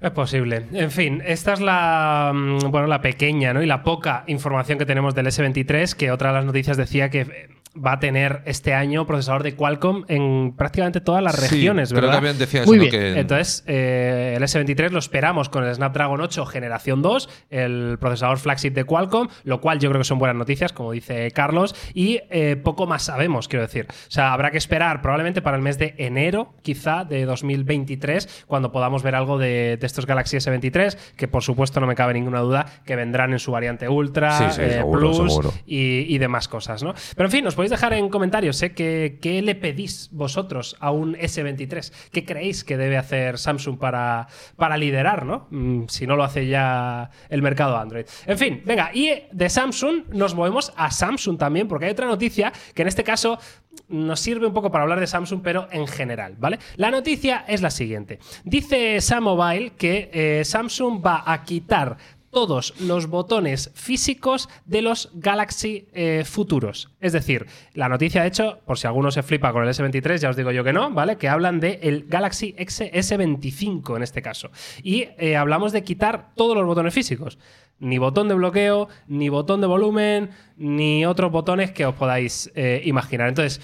Es posible. En fin, esta es la, mm, bueno, la pequeña ¿no? y la poca información que tenemos del S23, que otra de las noticias decía que va a tener este año procesador de Qualcomm en prácticamente todas las regiones, ¿verdad? que habían decía Muy eso, ¿no? bien. Que- Entonces, eh, el S23 lo esperamos con el Snapdragon 8 generación 2, el procesador flagship de Qualcomm, lo cual yo creo que son buenas noticias, como dice Carlos, y eh, poco más sabemos, quiero decir. O sea, habrá que esperar probablemente para el mes de enero, quizá, de 2023, cuando podamos ver algo de, de estos Galaxy S23, que por supuesto no me cabe ninguna duda que vendrán en su variante Ultra, Sí, sí, eh, seguro, Plus seguro. y, y demás cosas, ¿no? Pero en fin, os podéis dejar en comentarios. ¿Qué, qué le pedís vosotros a un S23. ¿Qué creéis que debe hacer Samsung para, para liderar, ¿no? Mm, si no lo hace ya el mercado Android. En fin, venga, y de Samsung nos movemos a Samsung también, porque hay otra noticia que en este caso nos sirve un poco para hablar de Samsung, pero en general, ¿vale? La noticia es la siguiente. Dice Samobile que eh, Samsung va a quitar todos los botones físicos de los Galaxy eh, futuros. Es decir, la noticia, de hecho, por si alguno se flipa con el S23, ya os digo yo que no, ¿vale? Que hablan del el Galaxy X S25 en este caso. Y eh, hablamos de quitar todos los botones físicos. Ni botón de bloqueo, ni botón de volumen, ni otros botones que os podáis eh, imaginar. Entonces,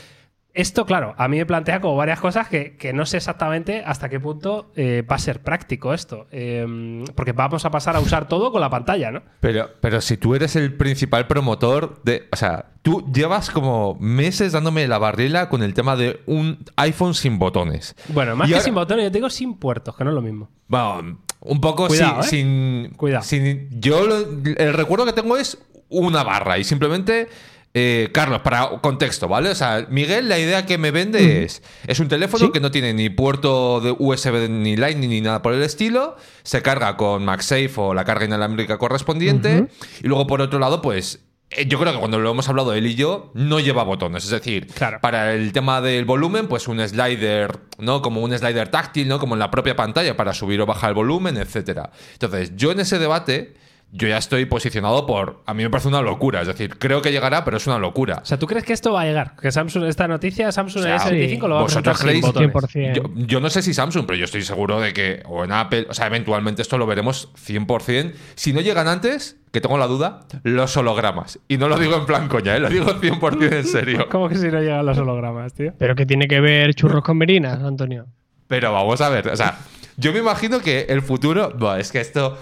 esto, claro, a mí me plantea como varias cosas que, que no sé exactamente hasta qué punto eh, va a ser práctico esto. Eh, porque vamos a pasar a usar todo con la pantalla, ¿no? Pero, pero si tú eres el principal promotor de. O sea, tú llevas como meses dándome la barrila con el tema de un iPhone sin botones. Bueno, más Y que ahora- sin botones, yo te digo sin puertos, que no es lo mismo. Bueno, un poco Cuidado, sin, ¿eh? sin. Cuidado. sin- yo lo- el recuerdo que tengo es una barra y simplemente. Eh, Carlos, para contexto, ¿vale? O sea, Miguel, la idea que me vende es: es un teléfono Sí. que no tiene ni puerto de USB ni Lightning ni nada por el estilo. Se carga con MagSafe o la carga inalámbrica correspondiente. Y luego, por otro lado, pues. eh, Yo creo que cuando lo hemos hablado él y yo, no lleva botones. Es decir, Claro. para el tema del volumen, pues un slider, ¿no? Como un slider táctil, ¿no? Como en la propia pantalla para subir o bajar el volumen, etcétera. Entonces, yo en ese debate, yo ya estoy posicionado por. A mí me parece una locura. Es decir, creo que llegará, pero es una locura. O sea, ¿tú crees que esto va a llegar? Que Samsung, esta noticia, Samsung O sea, S25 lo va a ¿vosotros presentar creéis- botones. 100%. Yo, yo no sé si Samsung, pero yo estoy seguro de que, o en Apple, o sea, eventualmente esto lo veremos 100%. Si no llegan antes, que tengo la duda, los hologramas. Y no lo digo en plan coña, ¿eh? lo digo 100% en serio. (laughs) ¿Cómo que si no llegan los hologramas, tío? Pero que tiene que ver churros con merinas, Antonio. Pero vamos a ver, o sea, yo me imagino que el futuro. Buah, es que esto.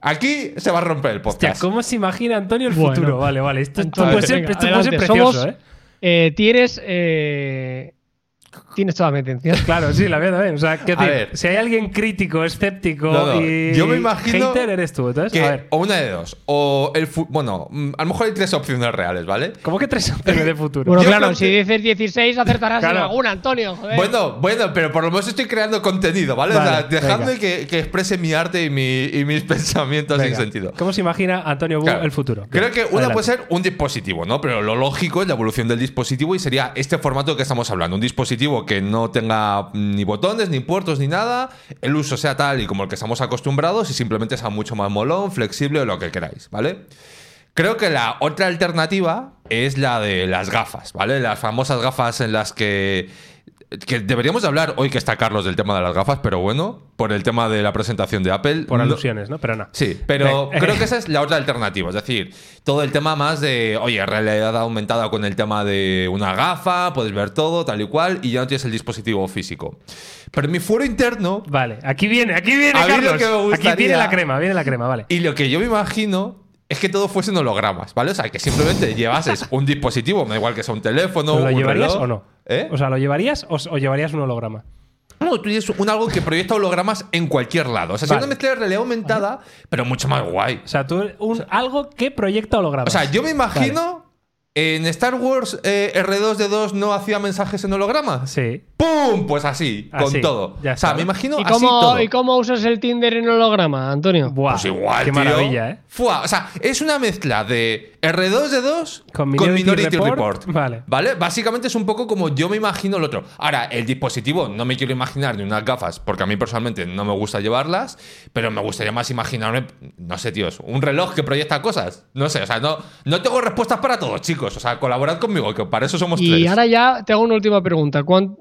Aquí se va a romper el Hostia, podcast. ¿cómo se imagina Antonio el Bueno. futuro? Vale, vale. Esto, Entonces, puede ser, venga, esto puede ser adelante. precioso, Somos- ¿eh? Eh, tienes. eh, tienes toda mi atención. (laughs) Claro, sí, la veo también. O sea, ¿qué A decir? ver. si hay alguien crítico, escéptico No, no, y yo me imagino hater eres tú. Entonces, Que, a ver, o una de dos. O el. Bueno, mm, a lo mejor hay tres opciones reales, ¿vale? ¿cómo que tres opciones de futuro? Bueno, (laughs) Yo claro, si que- dices 16, acertarás Claro. en alguna, Antonio. Joder. Bueno, bueno, pero por lo menos estoy creando contenido, ¿vale? o sea, Vale, dejadme venga. que, que exprese mi arte y, mi- y mis (laughs) pensamientos Venga, sin sentido. ¿Cómo se imagina Antonio Bu Claro. el futuro? Creo Venga, que una adelante. puede ser un dispositivo, ¿no? Pero lo lógico es la evolución del dispositivo y sería este formato que estamos hablando. Un dispositivo que no tenga ni botones, ni puertos, ni nada. El uso sea tal y como el que estamos acostumbrados y simplemente sea mucho más molón, flexible o lo que queráis, ¿vale? Creo que la otra alternativa es la de las gafas, ¿vale? Las famosas gafas en las que que deberíamos de hablar hoy que está Carlos del tema de las gafas, pero bueno, por el tema de la presentación de Apple. Por no- alusiones, ¿no? Pero no. Sí, pero creo que esa es la otra alternativa. Es decir, todo el tema más de, oye, realidad aumentada con el tema de una gafa, puedes ver todo, tal y cual, y ya no tienes el dispositivo físico. Pero en mi foro interno, Vale, aquí viene, aquí viene, mí lo Carlos. que me Aquí gustaría- viene la crema, viene la crema, vale. y lo que yo me imagino es que todo fuesen hologramas, ¿vale? O sea, que simplemente (laughs) llevases un dispositivo, me da igual que sea un teléfono, ¿Lo un llevarías reloj, o no? ¿Eh? O sea, ¿lo llevarías o, o llevarías un holograma? No, tú tienes un algo que proyecta hologramas en cualquier lado. O sea, es Vale. una mezcla de realidad aumentada, pero mucho más guay. O sea, tú, un, algo que proyecta hologramas. O sea, yo me imagino en Star Wars eh, R2D2 no hacía mensajes en holograma. Sí. ¡Pum! Pues así, Así, con todo. ya o sea, me imagino ¿Y así cómo, todo. ¿Y cómo usas el Tinder en holograma, Antonio? Buah, Pues igual, Qué tío. maravilla, ¿eh? Fua, o sea, es una mezcla de R2D2 Con con Minority Report. Report. Vale. ¿Vale? Básicamente es un poco como yo me imagino el otro. Ahora, el dispositivo no me quiero imaginar ni unas gafas, porque a mí personalmente no me gusta llevarlas, pero me gustaría más imaginarme, no sé, tíos, un reloj que proyecta cosas. No sé, o sea, no, no tengo respuestas para todos, chicos. O sea, colaborad conmigo, que para eso somos Y tres. ahora ya te hago una última pregunta. ¿Cuán-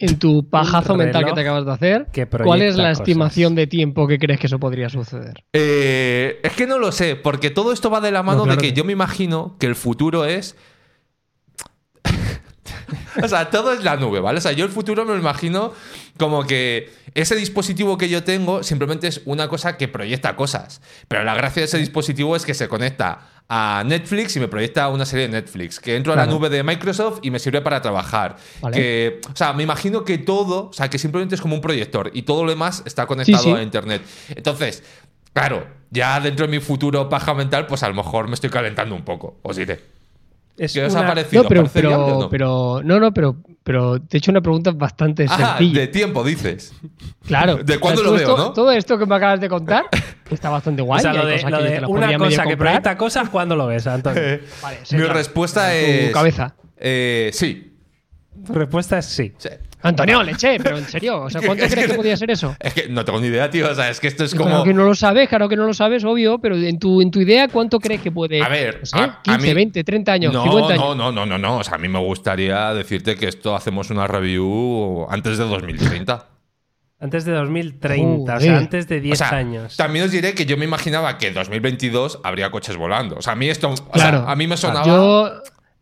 en tu pajazo mental que te acabas de hacer, que ¿cuál es la cosas. estimación de tiempo que crees que eso podría suceder? Eh, es que no lo sé, porque todo esto va de la mano No, claro de que que- yo me imagino que el futuro es. (laughs) O sea, todo es la nube, ¿vale? O sea, yo el futuro me lo imagino como que ese dispositivo que yo tengo simplemente es una cosa que proyecta cosas. Pero la gracia de ese dispositivo es que se conecta a Netflix y me proyecta una serie de Netflix. Que entro a la nube de Microsoft y me sirve para trabajar. Vale. Que, o sea, me imagino que todo, o sea, que simplemente es como un proyector y todo lo demás está conectado sí. a Internet. Entonces, claro, ya dentro de mi futuro paja mental, pues a lo mejor me estoy calentando un poco, os diré. Es ¿Qué os ha una- parecido? No, pero, ¿Parece viable pero, o no? pero, no, no, pero, pero te he hecho una pregunta bastante Ah, sencilla. de tiempo, dices. Claro. ¿De cuándo lo veo, esto- no? Todo esto que me acabas de contar (laughs) está bastante guay. O sea, y lo hay de, lo que una cosa que proyecta cosas, ¿cuándo lo ves, Antonio? (laughs) Vale, Mi respuesta tu es. cabeza. Eh, sí. Tu respuesta es sí. Sí. Antonio, leche, pero en serio, o sea, ¿cuánto Es crees que- que podía ser eso? Es que no tengo ni idea, tío. O sea, es que esto es como. Claro que no lo sabes, claro que no lo sabes, obvio, pero en tu, en tu idea, ¿cuánto crees que puede? A ver, no sé, a- a 15, mí- 20, 30 años, no, 50 años. no, no, no, no, no. O sea, a mí me gustaría decirte que esto hacemos una review antes de 2030. Antes de 2030, o Joder. sea, antes de 10 o sea, años. También os diré que yo me imaginaba que en 2022 habría coches volando. O sea, a mí esto. o sea, Claro. a mí me sonaba. Yo,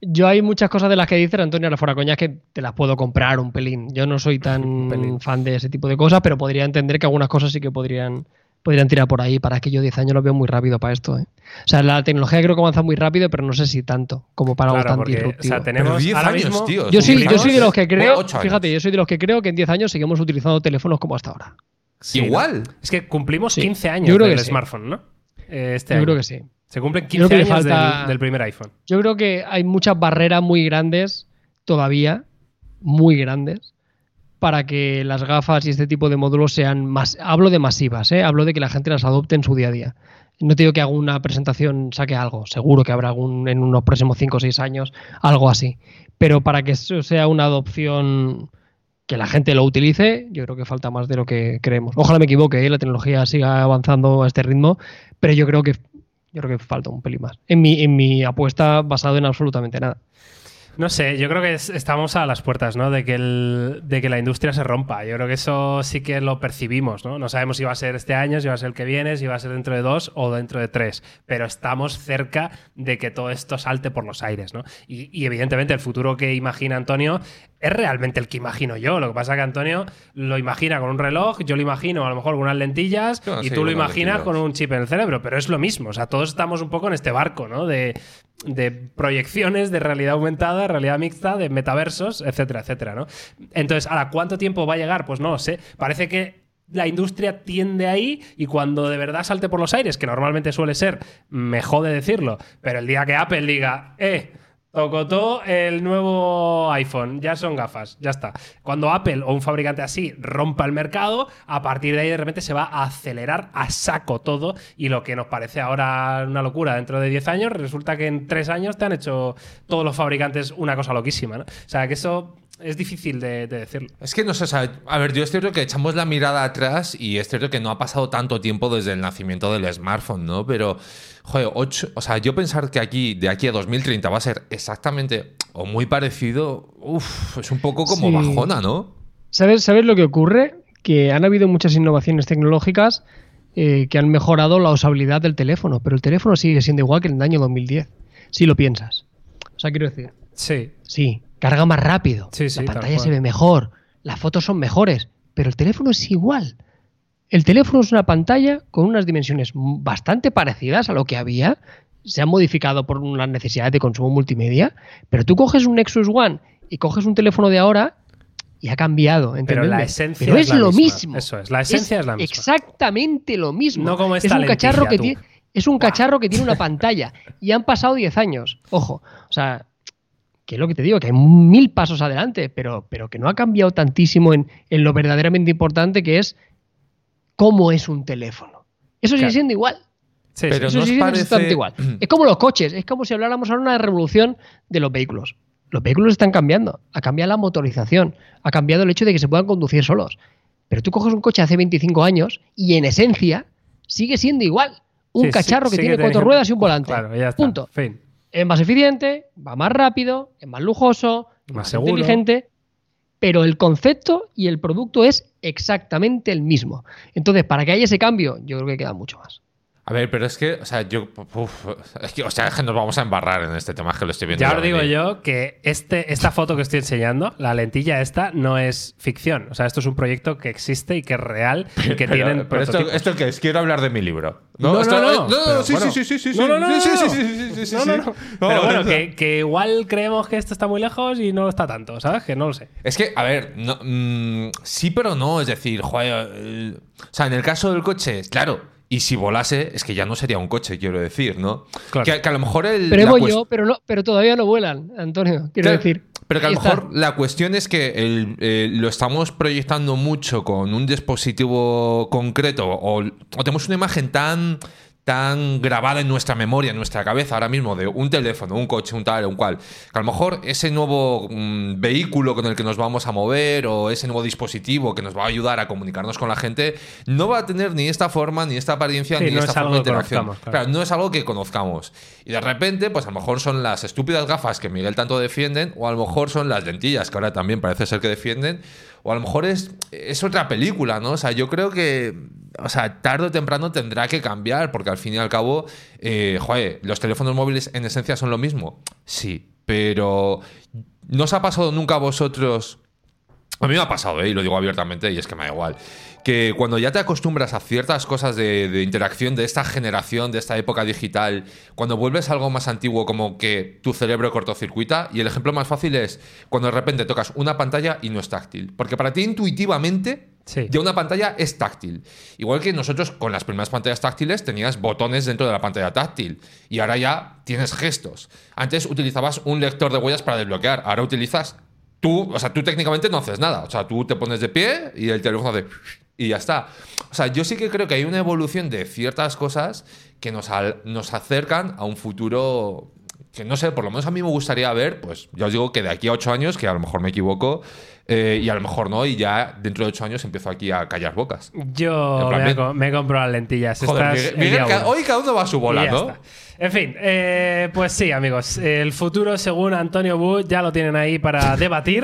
yo hay muchas cosas de las que dices, Antonio, la fuera coña, que te las puedo comprar un pelín. Yo no soy (laughs) tan pelín. fan de ese tipo de cosas, pero podría entender que algunas cosas sí que podrían, podrían tirar por ahí. Para que yo 10 años lo veo muy rápido para esto. ¿eh? O sea, la tecnología creo que avanza muy rápido, pero no sé si tanto como para algo Claro, tan porque, o disruptivo. sea, tenemos Pero 10 ahora años, mismo, tío. yo, soy, yo cumplimos- soy de los que creo, fíjate, yo soy de los que creo que en 10 años seguimos utilizando teléfonos como hasta ahora. Sí, ¿no? Igual. Es que cumplimos Sí. 15 años del sí. smartphone, ¿no? Eh, Este yo año. creo que sí. Se cumplen Yo 15 creo que le años falta- del, del primer iPhone. Yo creo que hay muchas barreras muy grandes todavía, muy grandes, para que las gafas y este tipo de módulos sean más. Hablo de masivas, ¿eh? hablo de que la gente las adopte en su día a día. No te digo que alguna presentación saque algo, seguro que habrá algún en unos próximos 5 o 6 años, algo así. Pero para que eso sea una adopción que la gente lo utilice, yo creo que falta más de lo que creemos. Ojalá me equivoque, ¿eh? la tecnología siga avanzando a este ritmo, pero yo creo que yo creo que falta un pelín más. En mi, en mi apuesta basado en absolutamente nada. No sé, yo creo que es- estamos a las puertas, ¿no? De que, el- de que la industria se rompa. Yo creo que eso sí que lo percibimos, ¿no? No sabemos si va a ser este año, si va a ser el que viene, si va a ser dentro de dos o dentro de tres. Pero estamos cerca de que todo esto salte por los aires, ¿no? Y, y evidentemente el futuro que imagina Antonio es realmente el que imagino yo. Lo que pasa es que Antonio lo imagina con un reloj, yo lo imagino a lo mejor con unas lentillas Ah, y sí, tú lo imaginas lentillas. con un chip en el cerebro. Pero es lo mismo. O sea, todos estamos un poco en este barco, ¿no? De, de proyecciones de realidad aumentada, realidad mixta, de metaversos, etcétera, etcétera, ¿no? Entonces, ¿ahora cuánto tiempo va a llegar? Pues no lo sé. Parece que la industria tiende ahí y cuando de verdad salte por los aires, que normalmente suele ser, me jode decirlo, pero el día que Apple diga, eh, tocotó el nuevo iPhone, ya son gafas, ya está. Cuando Apple o un fabricante así rompa el mercado, a partir de ahí de repente se va a acelerar a saco todo y lo que nos parece ahora una locura dentro de 10 años, resulta que en 3 años te han hecho todos los fabricantes una cosa loquísima, ¿no? O sea, que eso es difícil de, de decirlo. Es que no sé, o sea, a ver, yo es cierto que echamos la mirada atrás y es cierto que no ha pasado tanto tiempo desde el nacimiento del smartphone, ¿no? Pero, joder, ocho, o sea, yo pensar que aquí, de aquí a 2030 va a ser exactamente o muy parecido, uff, es un poco como Sí. bajona, ¿no? ¿Sabes, ¿Sabes lo que ocurre? Que han habido muchas innovaciones tecnológicas eh, que han mejorado la usabilidad del teléfono, pero el teléfono sigue siendo igual que en el año 2010, si lo piensas. O sea, quiero decir, Sí, sí, carga más rápido, Sí, sí, la tal pantalla se ve mejor, las fotos son mejores, pero el teléfono es igual. El teléfono es una pantalla con unas dimensiones bastante parecidas a lo que había. Se han modificado por las necesidades de consumo multimedia. Pero tú coges un Nexus One y coges un teléfono de ahora y ha cambiado. pero la esencia Pero es, es, la lo misma. mismo. Eso es, la esencia es, la misma. Exactamente lo mismo. No como es esta un cacharro que tiene es un cacharro que tiene una pantalla y han pasado 10 años. Ojo, o sea, que es lo que te digo, que hay mil pasos adelante, pero, pero que no ha cambiado tantísimo en, en lo verdaderamente importante que es cómo es un teléfono. Eso sigue siendo igual. Sí. Pero Eso ¿no os sigue siendo parece- exactamente igual. (clears throat) Es como los coches, es como si habláramos ahora de una revolución de los vehículos. Los vehículos están cambiando, ha cambiado la motorización, ha cambiado el hecho de que se puedan conducir solos. Pero tú coges un coche hace 25 años y en esencia sigue siendo igual. Un Sí, sí, cacharro que tiene cuatro teniendo- ruedas y un volante. Claro, ya está. Punto. Fin. Es más eficiente, va más rápido, es más lujoso, es Más más, inteligente, pero el concepto y el producto es exactamente el mismo. Entonces, para que haya ese cambio, yo creo que queda mucho más. A ver, pero es que, o sea, yo. uf, es que, o sea, es que nos vamos a embarrar en este tema, es que lo estoy viendo. Ya os digo venir. yo que este, esta foto que estoy enseñando, la lentilla esta, no es ficción. O sea, esto es un proyecto que existe y que es real y que Pero, tienen pero esto. ¿esto qué es? Quiero hablar de mi libro. No, no, Esto- no. eh, Pero sí, bueno. sí, sí, sí, sí. No, no, no, sí, no, sí, no. sí, sí, sí, sí, No, no, sí. no. No, Pero bueno, no. que, que igual creemos que esto está muy lejos y no lo está tanto, ¿sabes? Que no lo sé. Es que, a ver, no, mm, sí, pero no. Es decir, joder. eh, o sea, en el caso del coche, claro. Y si volase, es que ya no sería un coche, quiero decir, ¿no? Claro. Que, que a lo mejor el. Pero cuest- yo, pero, no, pero todavía no vuelan, Antonio, quiero Claro, decir. Pero que a lo está. mejor la cuestión es que el, eh, lo estamos proyectando mucho con un dispositivo concreto o, o tenemos una imagen tan tan grabada en nuestra memoria, en nuestra cabeza ahora mismo, de un teléfono, un coche, un tal, un cual, que a lo mejor ese nuevo mm, vehículo con el que nos vamos a mover o ese nuevo dispositivo que nos va a ayudar a comunicarnos con la gente, no va a tener ni esta forma, ni esta apariencia, Sí, ni no esta es forma de interacción. Claro, no es algo que conozcamos. Y de repente, pues a lo mejor son las estúpidas gafas que Miguel tanto defienden, o a lo mejor son las lentillas que ahora también parece ser que defienden, o a lo mejor es, es otra película, ¿no? O sea, yo creo que, o sea, tarde o temprano tendrá que cambiar, porque al fin y al cabo, eh, joder, los teléfonos móviles en esencia son lo mismo. Sí, pero ¿no os ha pasado nunca a vosotros? A mí me ha pasado, ¿eh? y lo digo abiertamente, y es que me da igual. Que cuando ya te acostumbras a ciertas cosas de, de interacción de esta generación, de esta época digital, cuando vuelves a algo más antiguo, como que tu cerebro cortocircuita, y el ejemplo más fácil es cuando de repente tocas una pantalla y no es táctil. Porque para ti intuitivamente Sí. ya una pantalla es táctil. Igual que nosotros con las primeras pantallas táctiles tenías botones dentro de la pantalla táctil y ahora ya tienes gestos. Antes utilizabas un lector de huellas para desbloquear, ahora utilizas tú, o sea, tú técnicamente no haces nada, o sea, tú te pones de pie y el teléfono hace y ya está. O sea, yo sí que creo que hay una evolución de ciertas cosas que nos, al- nos acercan a un futuro que no sé, por lo menos a mí me gustaría ver, pues ya os digo que de aquí a ocho años, que a lo mejor me equivoco, eh, y a lo mejor no, y ya dentro de ocho años empiezo aquí a callar bocas. Yo plan, me, me he comprado las lentillas. Joder, Miguel, Miguel, hoy cada uno va a su bola, Y ¿no? está. En fin, eh, pues sí, amigos. El futuro, según Antonio Bu, ya lo tienen ahí para (laughs) debatir,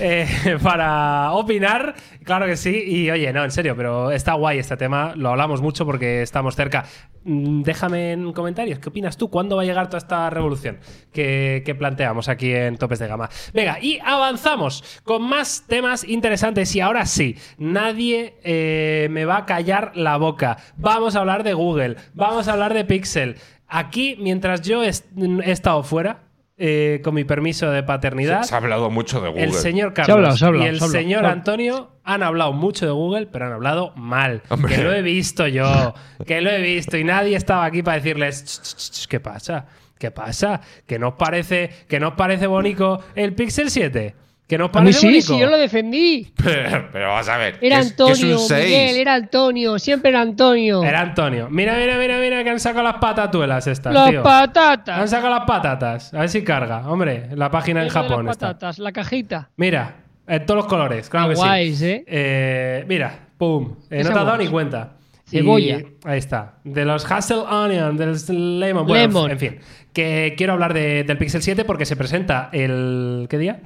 eh, para opinar. Claro que sí. Y oye, no, en serio, pero está guay este tema. Lo hablamos mucho porque estamos cerca. Mm, Déjame en comentarios, ¿qué opinas tú? ¿Cuándo va a llegar toda esta revolución que, que planteamos aquí en Topes de Gama? Venga, y avanzamos con más temas interesantes. Y ahora sí, nadie eh, me va a callar la boca. Vamos a hablar de Google, vamos a hablar de Pixel. Aquí, mientras yo he, he estado fuera, eh, con mi permiso de paternidad, Se ha hablado mucho de Google. el señor Se Carlos se y el señor. Antonio han hablado mucho de Google, pero han hablado mal. Hombre. Que lo he visto yo, que lo he visto y nadie estaba aquí para decirles, "Ch, ch, ch, ch, ¿qué pasa? ¿Qué pasa? ¿Que nos parece, que nos parece bonito el Pixel 7? ¿Que nos A mí parece sí, bonito? sí, yo lo defendí. (laughs) Pero, pero vas a ver. Era es- es Antonio, un seis. Miguel, era Antonio, siempre era Antonio. Era Antonio. Mira, mira, mira, mira, que han sacado las patatuelas estas, Las tío. Han patatas. sacado las patatas. A ver si carga. Hombre, la página en las Japón está. patatas, la cajita. Mira, en todos los colores, claro Ah, que sí. guays, ¿eh? Eh, mira, pum. Eh, no te has dado ni cuenta. Cebolla. Y ahí está. De los Hassel Onion, del Lemon. Bueno, Lemon. en fin. Que quiero hablar de- del Pixel 7 porque se presenta el. ¿Qué día?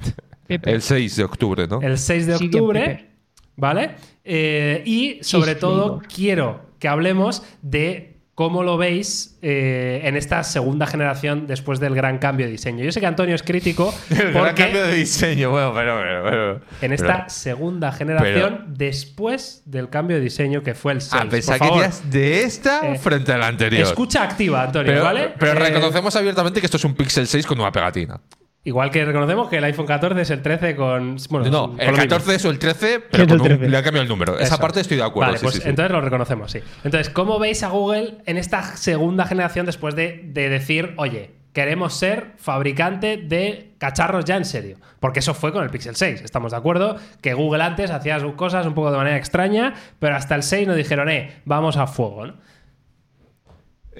Pepe. El 6 de octubre, ¿no? El 6 de octubre. ¿Vale? Eh, y sobre todo quiero que hablemos de cómo lo veis eh, en esta segunda generación después del gran cambio de diseño. Yo sé que Antonio es crítico (laughs) El gran cambio de diseño, bueno, pero, pero, pero- en esta pero- segunda generación después del cambio de diseño que fue el 6. Ah, pensaba Por que favor, dirías de esta Eh, frente a la anterior. Escucha activa, Antonio, pero, ¿vale? pero Eh, reconocemos abiertamente que esto es un Pixel 6 con una pegatina. Igual que reconocemos que el iPhone 14 es el 13 con. Bueno, No, con el lo mismo. 14 es o el 13, pero ¿Qué es con el un- 13? le ha cambiado el número. Esa parte estoy de acuerdo. Vale, sí, pues sí, sí. entonces lo reconocemos, sí. Entonces, ¿cómo veis a Google en esta segunda generación después de, de decir, oye, queremos ser fabricante de cacharros ya en serio? Porque eso fue con el Pixel 6. Estamos de acuerdo que Google antes hacía sus cosas un poco de manera extraña, pero hasta el 6 nos dijeron, eh, vamos a fuego, ¿no?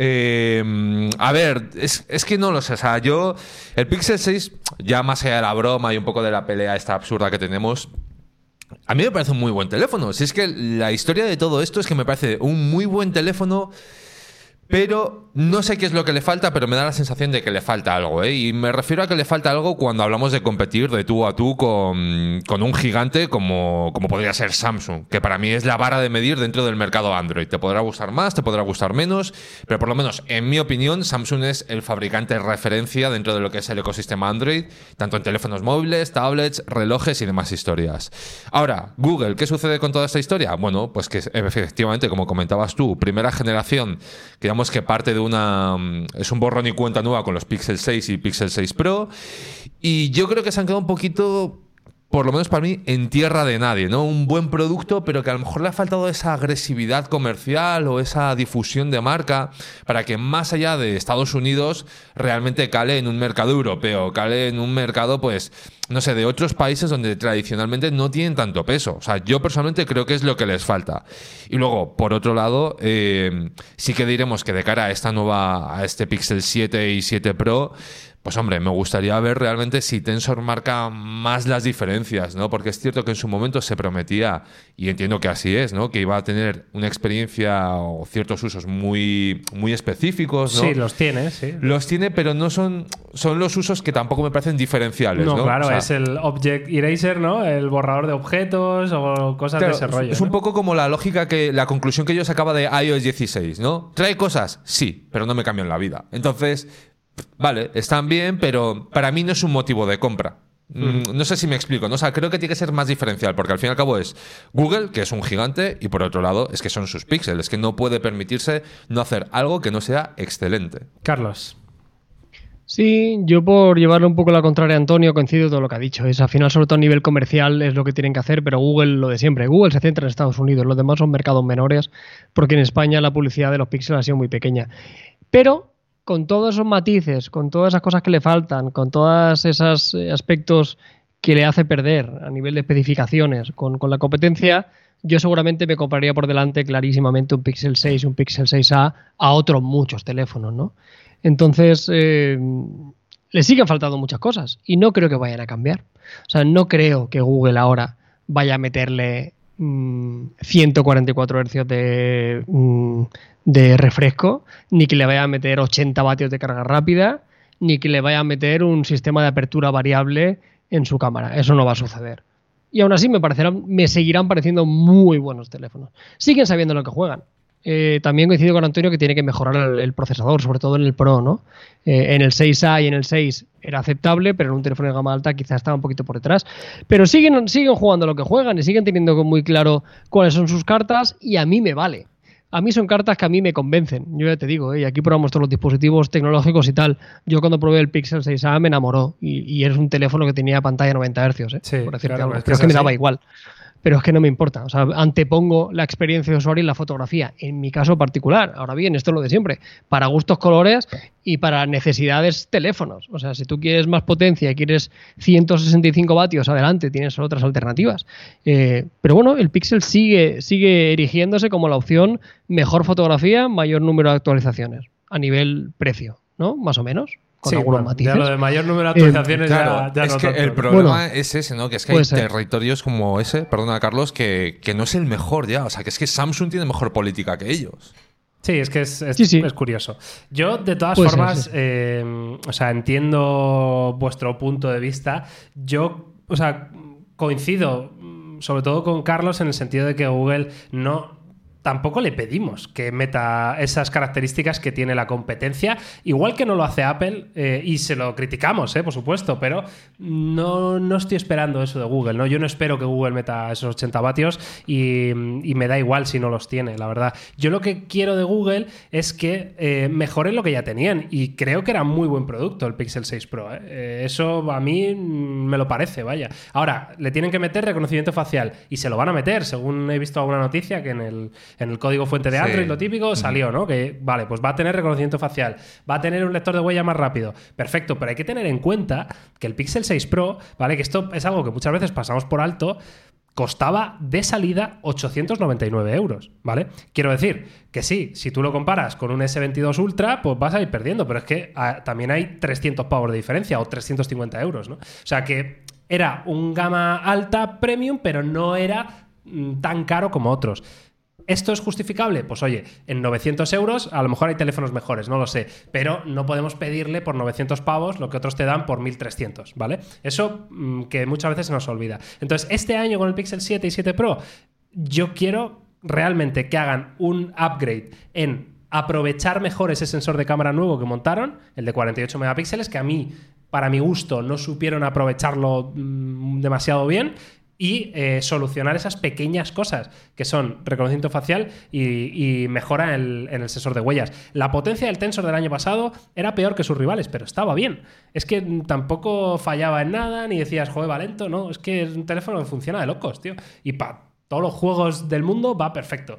Eh, a ver, es, es que no lo sé. O sea, yo. El Pixel 6, ya más allá de la broma y un poco de la pelea esta absurda que tenemos. A mí me parece un muy buen teléfono. Si es que la historia de todo esto es que me parece un muy buen teléfono. Pero no sé qué es lo que le falta, pero me da la sensación de que le falta algo. ¿eh? Y me refiero a que le falta algo cuando hablamos de competir de tú a tú con, con, un gigante como, como podría ser Samsung, que para mí es la vara de medir dentro del mercado Android. Te podrá gustar más, te podrá gustar menos, pero por lo menos, en mi opinión, Samsung es el fabricante de referencia dentro de lo que es el ecosistema Android, tanto en teléfonos móviles, tablets, relojes y demás historias. Ahora, Google, ¿qué sucede con toda esta historia? Bueno, pues que efectivamente, como comentabas tú, primera generación, que parte de una... Mm, es un borrón y cuenta nueva con los Pixel 6 y Pixel 6 Pro. Y yo creo que se han quedado un poquito por lo menos para mí, en tierra de nadie, ¿no? Un buen producto, pero que a lo mejor le ha faltado esa agresividad comercial o esa difusión de marca para que más allá de Estados Unidos realmente cale en un mercado europeo, cale en un mercado, pues, no sé, de otros países donde tradicionalmente no tienen tanto peso. O sea, yo personalmente creo que es lo que les falta. Y luego, por otro lado, eh, sí que diremos que de cara a esta nueva, a este Pixel 7 y 7 Pro, pues hombre, me gustaría ver realmente si Tensor marca más las diferencias, ¿no? Porque es cierto que en su momento se prometía, y entiendo que así es, ¿no? Que iba a tener una experiencia o ciertos usos muy, muy específicos, ¿no? Sí, los tiene, sí. Los tiene, pero no son, son los usos que tampoco me parecen diferenciales, ¿no? claro, es el Object Eraser, ¿no? El borrador de objetos o cosas de ese rollo. Es un poco como la lógica que, la conclusión que yo sacaba de iOS 16, ¿no? ¿Trae cosas? Sí, pero no me cambian la vida. Entonces vale, están bien, pero para mí no es un motivo de compra. Mm, no sé si me explico, ¿no? O sea, creo que tiene que ser más diferencial, porque al fin y al cabo es Google, que es un gigante, y por otro lado es que son sus píxeles, que no puede permitirse no hacer algo que no sea excelente. Carlos. Sí, yo por llevarle un poco la contraria a Antonio coincido todo lo que ha dicho. Es al final, sobre todo a nivel comercial, es lo que tienen que hacer, pero Google lo de siempre. Google se centra en Estados Unidos, los demás son mercados menores, porque en España la publicidad de los píxeles ha sido muy pequeña. Pero con todos esos matices, con todas esas cosas que le faltan, con todos esos eh, aspectos que le hace perder a nivel de especificaciones con, la competencia, yo seguramente me compraría por delante clarísimamente un Pixel 6, un Pixel 6A a otros muchos teléfonos, ¿no? Entonces, eh, le siguen faltando muchas cosas y no creo que vayan a cambiar. O sea, no creo que Google ahora vaya a meterle 144 mm, Hz de, mm, de refresco, ni que le vaya a meter 80 vatios de carga rápida, ni que le vaya a meter un sistema de apertura variable en su cámara. Eso no va a suceder. Y aún así me parecerán, me seguirán pareciendo muy buenos teléfonos. Siguen sabiendo lo que juegan. Eh, también coincido con Antonio que tiene que mejorar el, procesador, sobre todo en el Pro, ¿no? Eh, en el 6A y en el 6 era aceptable, pero en un teléfono de gama alta quizás estaba un poquito por detrás. Pero siguen, siguen jugando lo que juegan y siguen teniendo muy claro cuáles son sus cartas y a mí me vale a mí son cartas que a mí me convencen. Yo ya te digo, ¿eh? y aquí probamos todos los dispositivos tecnológicos y tal. Yo cuando probé el Pixel 6A me enamoró y, y es un teléfono que tenía pantalla 90 Hz, ¿eh? por decirte algo. Pero es que me daba igual pero es que no me importa. O sea, antepongo la experiencia de usuario y la fotografía, en mi caso particular. Ahora bien, esto es lo de siempre, para gustos colores y para necesidades teléfonos. O sea, si tú quieres más potencia y quieres 165 vatios, adelante, tienes otras alternativas. Eh, pero bueno, el Pixel sigue, sigue erigiéndose como la opción mejor fotografía, mayor número de actualizaciones a nivel precio, ¿no? Más o menos con algunos matices. Ya lo de mayor número de eh, actualizaciones ya, es que el problema es ese, ¿no? Que es que hay territorios como ese, perdona Carlos, que, que, no es el mejor ya. O sea, que es que Samsung tiene mejor política que ellos. Sí, es que es, es, curioso. Yo, de todas formas, eh, o sea, entiendo vuestro punto de vista. Yo, o sea, coincido mm, sobre todo con Carlos en el sentido de que Google no tampoco le pedimos que meta esas características que tiene la competencia, igual que no lo hace Apple, eh, y se lo criticamos, eh, por supuesto, pero no, no, estoy esperando eso de Google, ¿no? Yo no espero que Google meta esos 80 vatios y, me da igual si no los tiene, la verdad. Yo lo que quiero de Google es que eh, mejoren lo que ya tenían, y creo que era muy buen producto el Pixel 6 Pro. eso a mí me lo parece, vaya. Ahora, le tienen que meter reconocimiento facial, y se lo van a meter, según he visto alguna noticia que en el en el código fuente de Android, lo típico, salió, ¿no? Que, vale, pues va a tener reconocimiento facial, va a tener un lector de huella más rápido. Perfecto, pero hay que tener en cuenta que el Pixel 6 Pro, ¿vale? Que esto es algo que muchas veces pasamos por alto, costaba de salida 899 euros, ¿vale? Quiero decir que sí, si tú lo comparas con un S22 Ultra, pues vas a ir perdiendo, pero es que ah, también hay 300 pavos de diferencia o 350 euros, ¿no? O sea que era un gama alta premium, pero no era mm, tan caro como otros. ¿Esto es justificable? Pues oye, en 900 euros a lo mejor hay teléfonos mejores, no lo sé, pero no podemos pedirle por 900 pavos lo que otros te dan por 1300, ¿vale? Eso mm, que muchas veces nos olvida. Entonces, este año con el Pixel 7 y 7 Pro, yo quiero realmente que hagan un upgrade en aprovechar mejor ese sensor de cámara nuevo que montaron, el de 48 megapíxeles, que a mí, para mi gusto, no supieron aprovecharlo mm, demasiado bien y eh, solucionar esas pequeñas cosas que son reconocimiento facial y, mejora en el sensor de huellas. La potencia del Tensor del año pasado era peor que sus rivales, pero estaba bien. Es que tampoco fallaba en nada, ni decías, joder, va lento, no, es que es un teléfono que funciona de locos, tío. Y para todos los juegos del mundo va perfecto.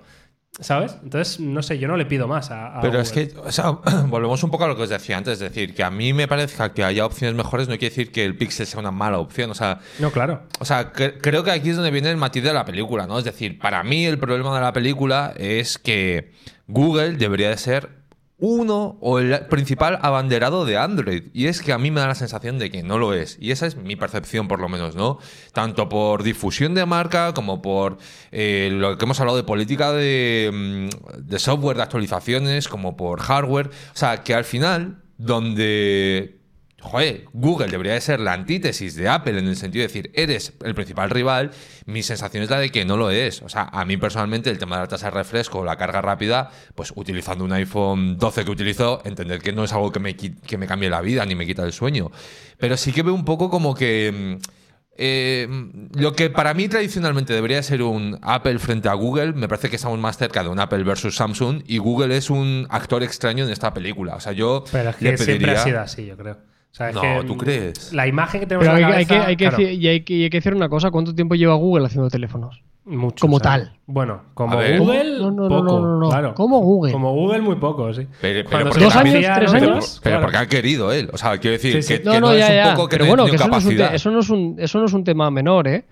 ¿Sabes? Entonces, no sé, yo no le pido más a. Pero es que, o sea, (clears throat) volvemos un poco a lo que os decía antes, es decir, que a mí me parezca que haya opciones mejores no quiere decir que el Pixel sea una mala opción, o sea. No, claro. O sea, creo que aquí es donde viene el matiz de la película, ¿no? Es decir, para mí el problema de la película es que Google debería de ser uno o el principal abanderado de Android. Y es que a mí me da la sensación de que no lo es. Y esa es mi percepción, por lo menos, ¿no? Tanto por difusión de marca como por eh, lo que hemos hablado de política de, mm, de software, de actualizaciones, como por hardware. O sea, que al final, donde joder, Google debería de ser la antítesis de Apple en el sentido de decir, eres el principal rival, mi sensación es la de que no lo es. O sea, a mí personalmente el tema de la tasa de refresco, la carga rápida, pues utilizando un iPhone 12 que utilizo, entender que no es algo que me, que me cambie la vida ni me quita el sueño. Pero sí que veo un poco como que... Mm, eh, lo que para mí tradicionalmente debería ser un Apple frente a Google, me parece que estamos más cerca de un Apple versus Samsung y Google es un actor extraño en esta película. O sea, yo Pero es que siempre ha sido así, yo creo no, ¿tú crees? La imagen que tenemos Pero hay, hay, que, hay, que decir, y hay, que, hay que decir una cosa: ¿cuánto tiempo lleva Google haciendo teléfonos? Mucho. Como tal. Bueno, como Google, no, no, poco, no, no, claro. Como Google. Como Google, muy poco, sí. Pero, pero porque ¿Dos años, tres años? Pero, porque ha querido él. O sea, quiero decir que, no, no, ya, es un poco que pero no bueno, que eso es un, eso, no es un, eso no es un tema menor, ¿eh?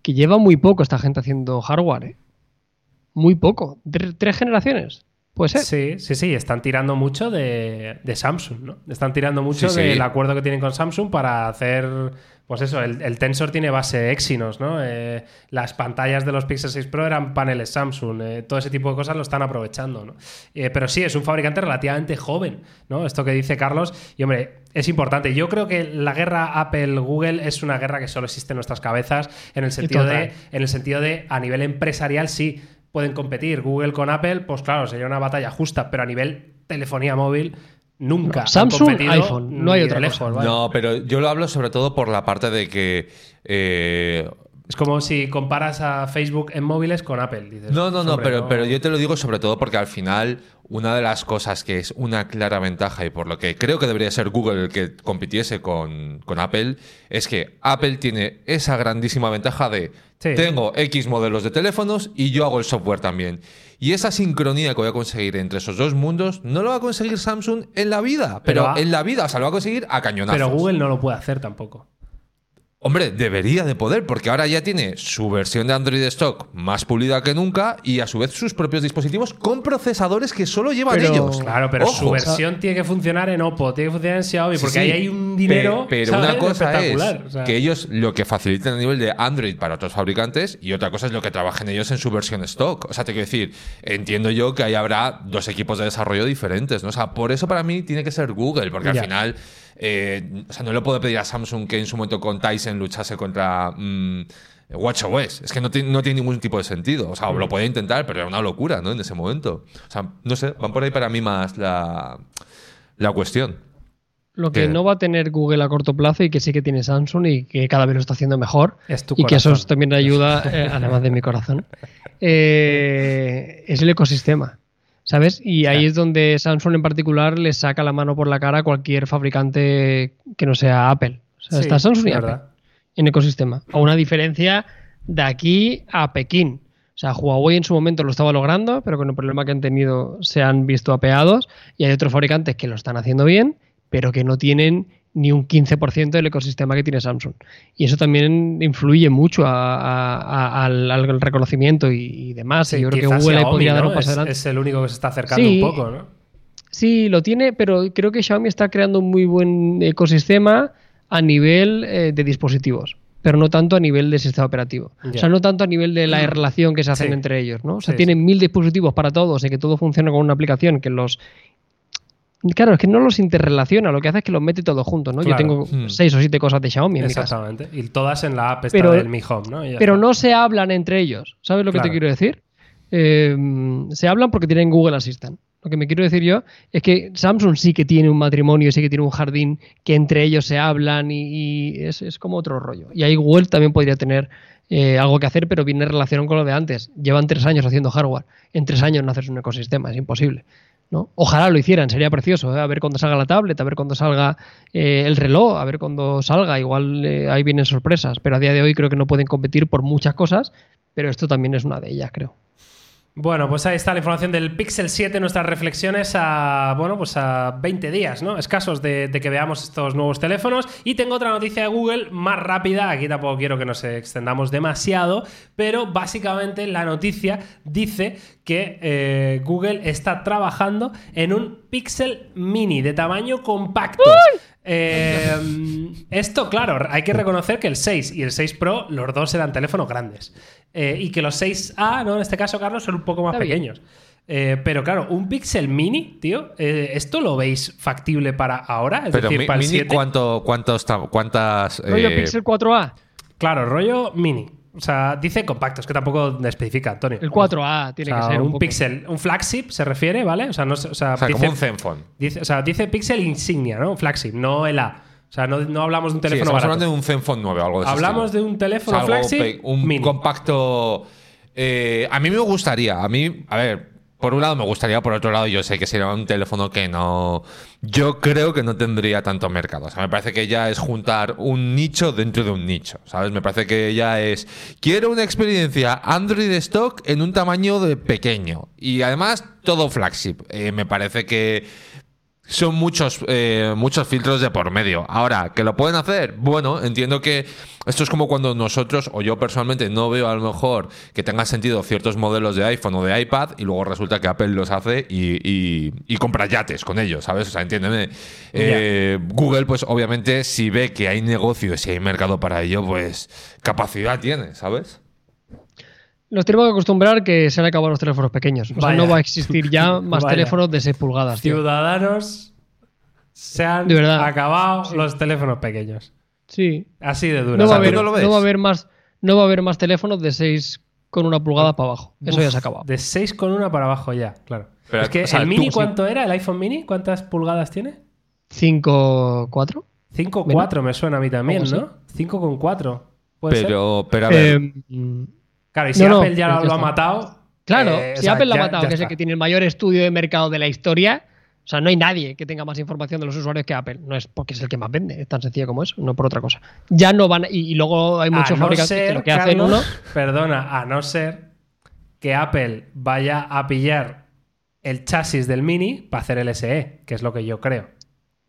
Que lleva muy poco esta gente haciendo hardware, ¿eh? Muy poco. Tres generaciones. Puede ser. Sí, sí, sí. Están tirando mucho de, de Samsung, ¿no? Están tirando mucho Sí, sí. del acuerdo que tienen con Samsung para hacer. Pues eso, el, el Tensor tiene base Exynos, ¿no? Eh, las pantallas de los Pixel 6 Pro eran paneles Samsung. eh, todo ese tipo de cosas lo están aprovechando, ¿no? Eh, pero sí, es un fabricante relativamente joven, ¿no? Esto que dice Carlos. Y hombre, es importante. Yo creo que la guerra Apple-Google es una guerra que solo existe en nuestras cabezas en el sentido de, en el sentido de a nivel empresarial sí pueden competir Google con Apple, pues claro, sería una batalla justa, pero a nivel telefonía móvil nunca. No, han Samsung, competido iPhone, no hay otra lejos, cosa. vaya. No, pero yo lo hablo sobre todo por la parte de que. eh, Es como si comparas a Facebook en móviles con Apple. dices, no, no, no, pero, pero yo te lo digo sobre todo porque al final una de las cosas que es una clara ventaja y por lo que creo que debería ser Google el que compitiese con, con Apple es que Apple tiene esa grandísima ventaja de Sí. tengo X modelos de teléfonos y yo hago el software también. Y esa sincronía que voy a conseguir entre esos dos mundos no lo va a conseguir Samsung en la vida, pero, Pero a- en la vida, o sea, lo va a conseguir a cañonazos. Pero Google no lo puede hacer tampoco. Hombre, debería de poder, porque ahora ya tiene su versión de Android stock más pulida que nunca y a su vez sus propios dispositivos con procesadores que solo llevan Pero- ellos. Claro, pero Ojo. su versión tiene que funcionar en Oppo, tiene que funcionar en Xiaomi, porque sí. ahí hay un dinero. Pe- Pero, una cosa es espectacular. o sea, que ellos lo que facilitan a nivel de Android para otros fabricantes y otra cosa es lo que trabajen ellos en su versión stock. O sea, te quiero decir, entiendo yo que ahí habrá dos equipos de desarrollo diferentes, ¿no? O sea, por eso para mí tiene que ser Google, porque Ya. al final, eh, o sea, no le puedo pedir a Samsung que en su momento con Tyson luchase contra mm, WatchOS. Es que no, tiene- no tiene ningún tipo de sentido. O sea, lo puede intentar, pero era una locura, ¿no? En ese momento. O sea, no sé, van por ahí para mí más la, la cuestión. Lo que ¿Qué? no va a tener Google a corto plazo y que sí que tiene Samsung y que cada vez lo está haciendo mejor Es tu y que eso también ayuda, (laughs) eh, además de mi corazón, eh, es el ecosistema. ¿Sabes? Y ahí es donde Samsung en particular le saca la mano por la cara a cualquier fabricante que no sea Apple. O sea, Sí, está Samsung y Apple en ecosistema. A una diferencia de aquí a Pekín. O sea, Huawei en su momento lo estaba logrando, pero con el problema que han tenido se han visto apeados. Y hay otros fabricantes que lo están haciendo bien, pero que no tienen ni un 15% del ecosistema que tiene Samsung. Y eso también influye mucho a- a- a- al, al reconocimiento y, y demás. Sí, Yo creo que Google Xiaomi, podría dar ¿no? un paso es, adelante. es el único que se está acercando Sí. un poco, ¿no? Sí, lo tiene, pero creo que Xiaomi está creando un muy buen ecosistema a nivel eh, de dispositivos. pero no tanto a nivel de sistema operativo. O sea, no tanto a nivel de la relación que se hacen Sí. entre ellos, ¿no? O sea, Sí, tienen mil dispositivos para todos y que todo funciona con una aplicación que los... Claro, es que no los interrelaciona, lo que hace es que los mete todos juntos, ¿no? Claro. Yo tengo Hmm. seis o siete cosas de Xiaomi en mi casa. Exactamente. Y todas en la app esta Pero- del Mi Home, ¿no? Pero está. no se hablan entre ellos. ¿Sabes lo que te quiero decir? Eh, se hablan porque tienen Google Assistant. Lo que me quiero decir yo es que Samsung sí que tiene un matrimonio, sí que tiene un jardín que entre ellos se hablan y, y es, es como otro rollo. Y ahí Google también podría tener eh, algo que hacer, pero viene en relación con lo de antes. Llevan tres años haciendo hardware. En tres años no haces un ecosistema, es imposible. ¿No? Ojalá lo hicieran, sería precioso. ¿eh? A ver cuando salga la tablet, a ver cuando salga eh, el reloj, a ver cuando salga. Igual eh, ahí vienen sorpresas, pero a día de hoy creo que no pueden competir por muchas cosas, pero esto también es una de ellas, creo. Bueno, pues ahí está la información del Pixel 7, nuestras reflexiones a, bueno, pues a 20 días, ¿no? Escasos de, de que veamos estos nuevos teléfonos. Y tengo otra noticia de Google más rápida, aquí tampoco quiero que nos extendamos demasiado, pero básicamente la noticia dice que eh, Google está trabajando en un Pixel Mini de tamaño compacto. Eh, esto, claro, hay que reconocer que el 6 y el 6 Pro, los dos eran teléfonos grandes. Eh, y que los 6A, ¿no? En este caso, Carlos, son un poco más Está pequeños. Eh, pero claro, un Pixel Mini, tío, eh, ¿esto lo veis factible para ahora? Es Pero decir, mi- para el mini, 7. ¿cuánto, cuántos, ta- ¿cuántas...? Rollo eh, Pixel 4A. Claro, rollo Mini. O sea, dice compacto, es que tampoco especifica, Antonio. El 4A tiene O sea, que ser un. Pixel, un flagship se refiere, ¿vale? O sea, no, o sea, o sea, dice, como un Zenfone. dice- o sea, dice Pixel insignia, ¿no? Un flagship, no el A. O sea, no, no hablamos de un Sí, teléfono estamos barato. hablando de un Zenfone 9 o algo de Hablamos estilo. de un O teléfono sea, algo flagship un mini. compacto. eh, a mí me gustaría. A mí, a ver, por un lado me gustaría, por otro lado, yo sé que sería un teléfono que no. Yo creo que no tendría tanto mercado. O sea, me parece que ya es juntar un nicho dentro de un nicho. ¿Sabes? Me parece que ya es. Quiero una experiencia Android stock en un tamaño de pequeño. Y además, todo flagship. Eh, me parece que son muchos, eh, muchos filtros de por medio. Ahora, ¿que lo pueden hacer? Bueno, entiendo que esto es como cuando nosotros, o yo personalmente, no veo a lo mejor que tenga sentido ciertos modelos de iPhone o de iPad y luego resulta que Apple los hace y, y- y compra yates con ellos, ¿sabes? O sea, entiéndeme. Eh, Google, pues obviamente, si ve que hay negocio, si hay mercado para ello, pues capacidad tiene, ¿sabes? Nos tenemos que acostumbrar que se han acabado los teléfonos pequeños. O sea, no va a existir ya (laughs) más Vaya. teléfonos de 6 pulgadas. tío. Ciudadanos se han De acabado los teléfonos pequeños. Sí. Así de duro. No va, a sea, ¿tú haber, no lo ves? no va a haber más, no va a haber más teléfonos de 6 con una pulgada para abajo. Eso ya se ha acabado. De 6,1 para abajo ya, claro. Pero, es que o sea, el tú- mini, sí. ¿cuánto era? ¿El iPhone mini? ¿Cuántas pulgadas tiene? 5, 4. 5,4 me suena a mí también, ¿no? 5,4. ¿Puede ser? Pero, pero a ver. Eh, Claro, y si no, Apple ya lo, ha matado. claro, eh, o si sea, Apple lo ya- ha matado, que es el que tiene el mayor estudio de mercado de la historia, o sea, no hay nadie que tenga más información de los usuarios que Apple. No es porque es el que más vende, es tan sencillo como eso, no por otra cosa. Ya no van, y, y luego hay muchos no fabricantes ser, que lo que hacen uno. Perdona, a no ser que Apple vaya a pillar el chasis del mini para hacer el SE, que es lo que yo creo.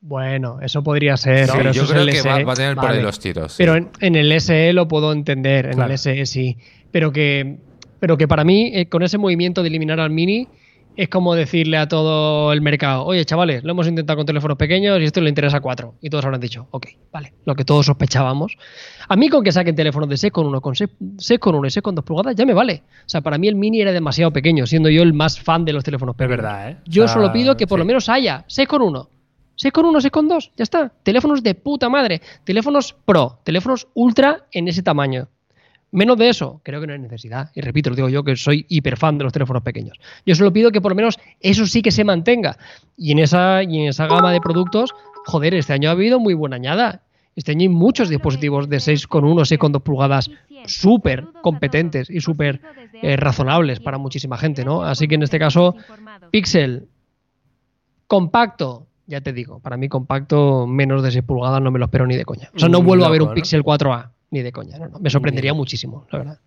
Bueno, eso podría ser. Sí, pero yo creo es el que va, SE, va a tener por ahí vale. los tiros. sí. Pero en, en el SE lo puedo entender, en Claro. el SE sí. Pero que, pero que para mí, eh, con ese movimiento de eliminar al mini, es como decirle a todo el mercado, oye, chavales, lo hemos intentado con teléfonos pequeños y esto le interesa a cuatro. Y todos habrán dicho, ok, vale, lo que todos sospechábamos. A mí con que saquen teléfonos de 6 con 1, con 6, con 1 y 6 con 2 pulgadas, ya me vale. O sea, para mí el mini era demasiado pequeño, siendo yo el más fan de los teléfonos Es pequeños. verdad, ¿eh? Yo solo pido que por sí. lo menos haya 6 con 1. 6 con 1, 6 con 2, ya está. Teléfonos de puta madre. Teléfonos pro, teléfonos ultra en ese tamaño. Menos de eso, creo que no hay necesidad. Y repito, lo digo yo que soy hiper fan de los teléfonos pequeños. Yo solo pido que por lo menos eso sí que se mantenga. Y en esa, y en esa gama de productos, joder, este año ha habido muy buena añada. Este año hay muchos dispositivos de 6,1, 6,2 pulgadas súper competentes y súper eh, razonables para muchísima gente, ¿no? Así que en este caso, Pixel compacto, ya te digo, para mí compacto menos de 6 pulgadas no me lo espero ni de coña. O sea, no Ni vuelvo a ver un ¿no? Pixel 4A ni de coña, no, no. Me sorprendería muchísimo, la verdad.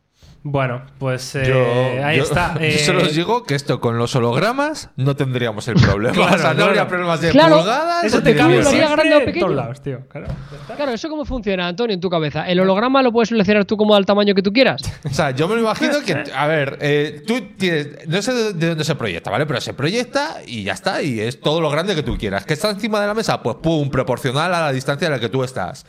Bueno, pues eh, Yo- ahí yo- está. (laughs) yo eh, solo os digo que esto con los hologramas no tendríamos el problema. Claro, (laughs) o sea, no claro. habría problemas de Claro, pulgadas. Eso te cambia grande o pequeño. todos lados, tío. Claro. Claro, ¿eso cómo funciona, Antonio, en tu cabeza? ¿El holograma lo puedes seleccionar tú como al tamaño que tú quieras? (laughs) O sea, yo me lo imagino que, a ver, eh, tú tienes, no sé de- de dónde se proyecta, ¿vale? Pero se proyecta y ya está, y es todo lo grande que tú quieras. ¿Que está encima de la mesa? Pues pum, proporcional a la distancia a la que tú estás.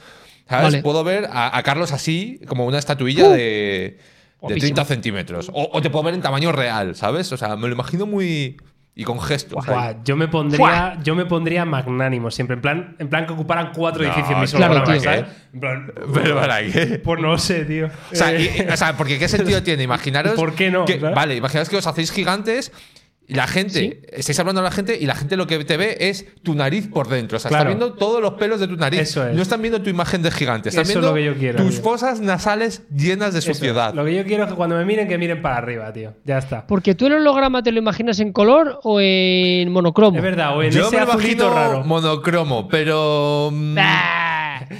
¿Sabes? Vale. Puedo ver a, a Carlos así, como una estatuilla de, de Guapísimo. 30 centímetros. O, o te puedo ver en tamaño real, ¿sabes? O sea, me lo imagino muy. Y con gestos. yo me pondría, yo me pondría magnánimo siempre, en plan, en plan que ocuparan cuatro No, edificios mis claro. ¿sabes? En plan, (laughs) Pero para qué. pues no sé, tío. O sea, Eh, y- o sea, porque ¿qué sentido tiene? (laughs) Imaginaros. ¿Por qué no? que- vale, imaginaos que os hacéis gigantes y la gente. Sí. Estáis hablando a la gente y la gente lo que te ve es tu nariz por dentro. O sea, Claro. está viendo todos los pelos de tu nariz. Eso es. No están viendo tu imagen de gigante. Están Eso es viendo lo que yo quiero, tus tío. fosas nasales llenas de eso, suciedad. Lo que yo quiero es que cuando me miren, que miren para arriba, tío. Ya está. Porque tú el holograma te lo imaginas en color o en monocromo. Es verdad, o en Yo ese me imagino raro. monocromo, pero. mm, Bah.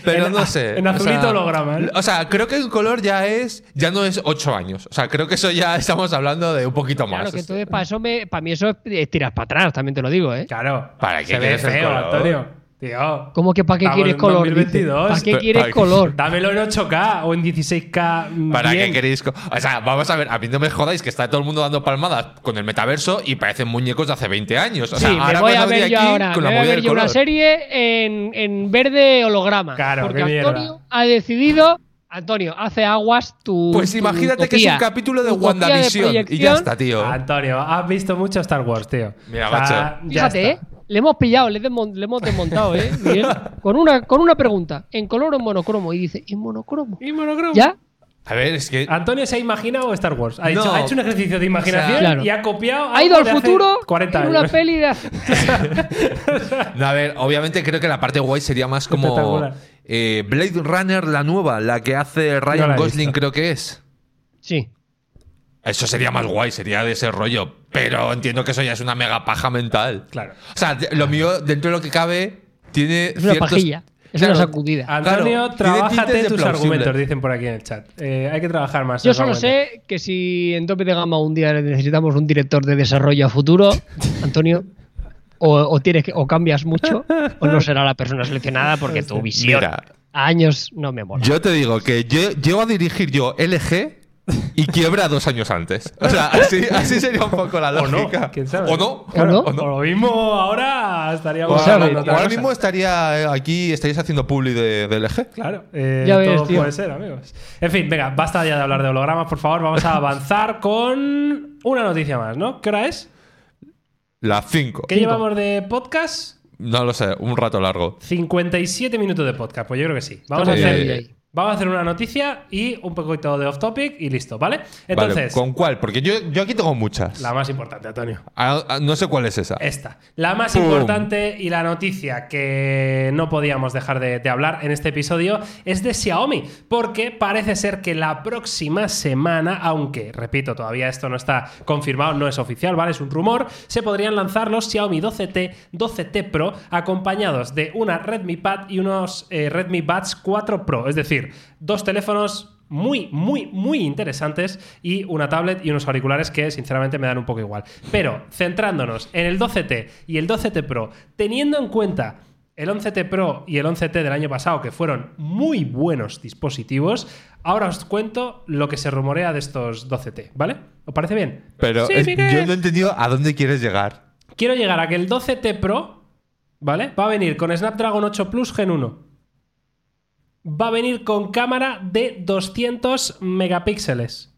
Pero En- no sé. en o azulito sea, holograma, ¿eh? O sea, creo que el color ya es. Ya no es 8 años. O sea, creo que eso ya (laughs) estamos hablando de un poquito más. Claro, que entonces para eso me, para mí eso es, es tiras para atrás, también te lo digo, ¿eh? Claro. ¿Para qué Se ve feo? Antonio. Tío. ¿Cómo que para qué Estamos quieres color? 2022. (laughs) ¿Para qué quieres color? Dámelo en 8K o en 16K. mm, ¿Para bien. qué queréis? O sea, vamos a ver, a mí no me jodáis que está todo el mundo dando palmadas con el metaverso y parecen muñecos de hace 20 años. O sea, sí, me ahora voy van a ver yo aquí ahora. con Me la voy a ver yo una serie en, en verde holograma. Claro, porque qué mierda. Antonio ha decidido. Antonio, hace aguas tu. Pues tu imagínate que es un capítulo de WandaVision y ya está, tío. Antonio, has visto mucho Star Wars, tío. Mira, O sea, macho. ya Fíjate, está. Le hemos pillado, le, desmon- le hemos desmontado, ¿eh? Miguel? (laughs) Con una, con una pregunta. ¿En color o en monocromo? Y dice, ¿en monocromo? ¿Y monocromo? ¿Ya? A ver, es que. Antonio se ha imaginado Star Wars. Ha, hecho, ha hecho un ejercicio de imaginación O sea, Claro. y ha copiado. Ha ido al futuro 40 en años. una peli de (laughs) (laughs) No, a ver, obviamente creo que la parte guay sería más como. Eh, Blade Runner, la nueva, la que hace Ryan Gosling, visto. creo que es. Sí. Eso sería más guay, sería de ese rollo. Pero entiendo que eso ya es una mega paja mental. Claro. O sea, lo mío, dentro de lo que cabe, tiene. Es una ciertos- pajilla. Es Claro. una sacudida. Antonio, Claro, trabájate tus plausible. argumentos, dicen por aquí en el chat. Eh, hay que trabajar más. Yo solo sé que si en tope de gama un día necesitamos un director de desarrollo a futuro, (laughs) Antonio, o, o tienes que, o cambias mucho, o no será la persona seleccionada porque tu visión Mira, a años no me mola. yo te digo que yo, llego a dirigir yo LG (laughs) y quiebra dos años antes. O sea, así, así sería un poco la O no, lógica. quién sabe. O no. ¿O no? O O lo mismo ahora estaríamos O sea, hablando de ahora, ahora mismo estaría eh, aquí, estaréis haciendo publi de, de LG. Claro, eh, Ya ves, todo tío. puede ser, amigos. En fin, venga, basta ya de hablar de hologramas, por favor. Vamos a (laughs) avanzar con una noticia más, ¿no? ¿Qué hora es? Las 5. ¿Qué llevamos de podcast? No lo sé, un rato largo. 57 minutos de podcast, pues yo creo que sí. Vamos, a hacer, ahí. Vamos a hacer una noticia y un poquito de off topic y listo, ¿vale? Entonces, Vale, ¿con cuál? Porque yo, yo aquí tengo muchas. la más importante, Antonio. Ah, ah, no sé cuál es esa. Esta. La más ¡Pum! importante y la noticia que no podíamos dejar de, de hablar en este episodio es de Xiaomi, porque parece ser que la próxima semana, aunque, repito, todavía esto no está confirmado, no es oficial, ¿vale? Es un rumor, se podrían lanzar los Xiaomi 12T, 12T Pro, acompañados de una Redmi Pad y unos eh, Redmi Buds 4 Pro, es decir, dos teléfonos muy, muy, muy interesantes y una tablet y unos auriculares que sinceramente me dan un poco igual. Pero centrándonos en el 12T y el 12T Pro, teniendo en cuenta el 11T Pro y el 11T del año pasado, que fueron muy buenos dispositivos, ahora os cuento lo que se rumorea de estos 12T, ¿vale? ¿Os parece bien? Pero Sí, es- Miguel. yo no he entendido a dónde quieres llegar. Quiero llegar a que el 12T Pro, ¿vale? Va a venir con Snapdragon 8 Plus Gen 1. Va a venir con cámara de 200 megapíxeles.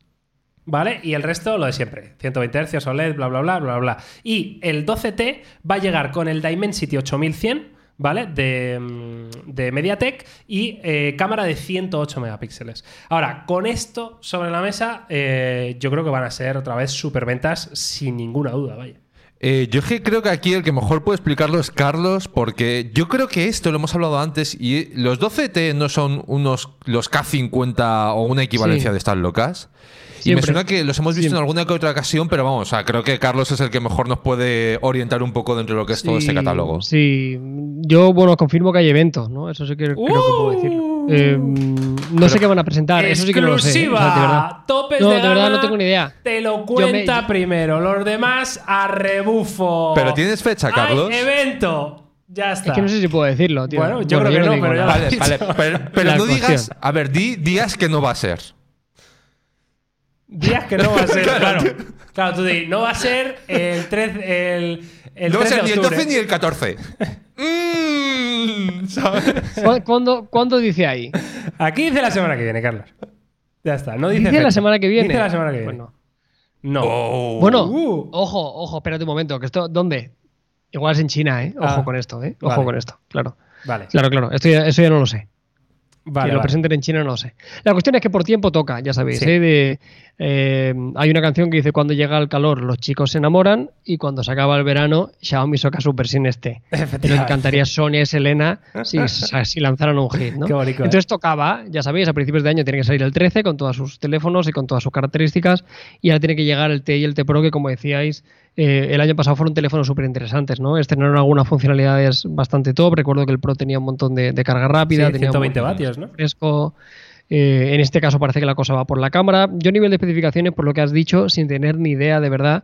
¿Vale? Y el resto lo de siempre. 120 Hz, OLED, bla, bla, bla, bla, bla. Y el 12T va a llegar con el Dimensity 8100, ¿vale? De, mm, de MediaTek y eh, cámara de 108 megapíxeles. Ahora, con esto sobre la mesa, eh, yo creo que van a ser otra vez superventas sin ninguna duda, vaya. Eh, yo es que creo que aquí el que mejor puede explicarlo es Carlos, porque yo creo que esto lo hemos hablado antes y los 12T no son unos los K50 o una equivalencia Sí. de estas locas. Y me suena que los hemos visto Siempre. en alguna que otra ocasión, pero vamos, o sea, creo que Carlos es el que mejor nos puede orientar un poco dentro de lo que es todo este catálogo. Sí, yo, bueno, confirmo que hay eventos, ¿no? Eso sí que creo que puedo decirlo. Eh, no sé qué van a presentar, eso sí que no lo sé. ¿eh? Exclusiva. O sea, de verdad. Topes No, de, de verdad gama, no tengo ni idea. Te lo Yo cuenta me- primero. Los demás a rebufo. Pero ¿tienes fecha, Hay Carlos? evento. Ya está. Es que no sé si puedo decirlo, tío. Bueno, yo creo que no, digo pero ya- nada. Vale, vale, pero, pero La no cuestión. digas, a ver, di días que no va a ser. Días que no va a ser. (laughs) claro. Claro, tú di, no va a ser el 13, el, el no va a 13 ser de ni el octubre. 12 ni el 14. (laughs) Mm. (laughs) ¿sabes? ¿Cu- ¿Cuándo, cuándo dice ahí? Aquí dice la semana que viene, Carlos. Ya está, no dice. ¿Dice la semana que viene? Dice la semana que viene. Bueno, No. Oh. Bueno, Uh. ojo, ojo, espérate un momento. Que esto, ¿Dónde? Igual es en China, ¿eh? Ojo Ah, con esto, ¿eh? Ojo vale. con esto, claro. Vale. Claro, claro. Esto ya- eso ya no lo sé. Vale, que lo vale. presenten en China no lo sé. La cuestión es que por tiempo toca, ya sabéis. Sí. ¿eh? De, eh, hay una canción que dice cuando llega el calor los chicos se enamoran y cuando se acaba el verano Xiaomi saca su versión este. Lo que cantaría Sonia es Elena si, (laughs) si lanzaran un hit, ¿no? Qué bonito, ¿eh? Entonces tocaba, ya sabéis, a principios de año tiene que salir el 13 con todos sus teléfonos y con todas sus características y ahora tiene que llegar el T y el T Pro que como decíais eh, el año pasado fueron teléfonos súper interesantes, ¿no? Estrenaron algunas funcionalidades bastante top. Recuerdo que el Pro tenía un montón de, de carga rápida, Sí, tenía un 120 montón de vatios, ¿no? fresco. Eh, en este caso parece que la cosa va por la cámara. Yo a nivel de especificaciones, por lo que has dicho, sin tener ni idea de verdad,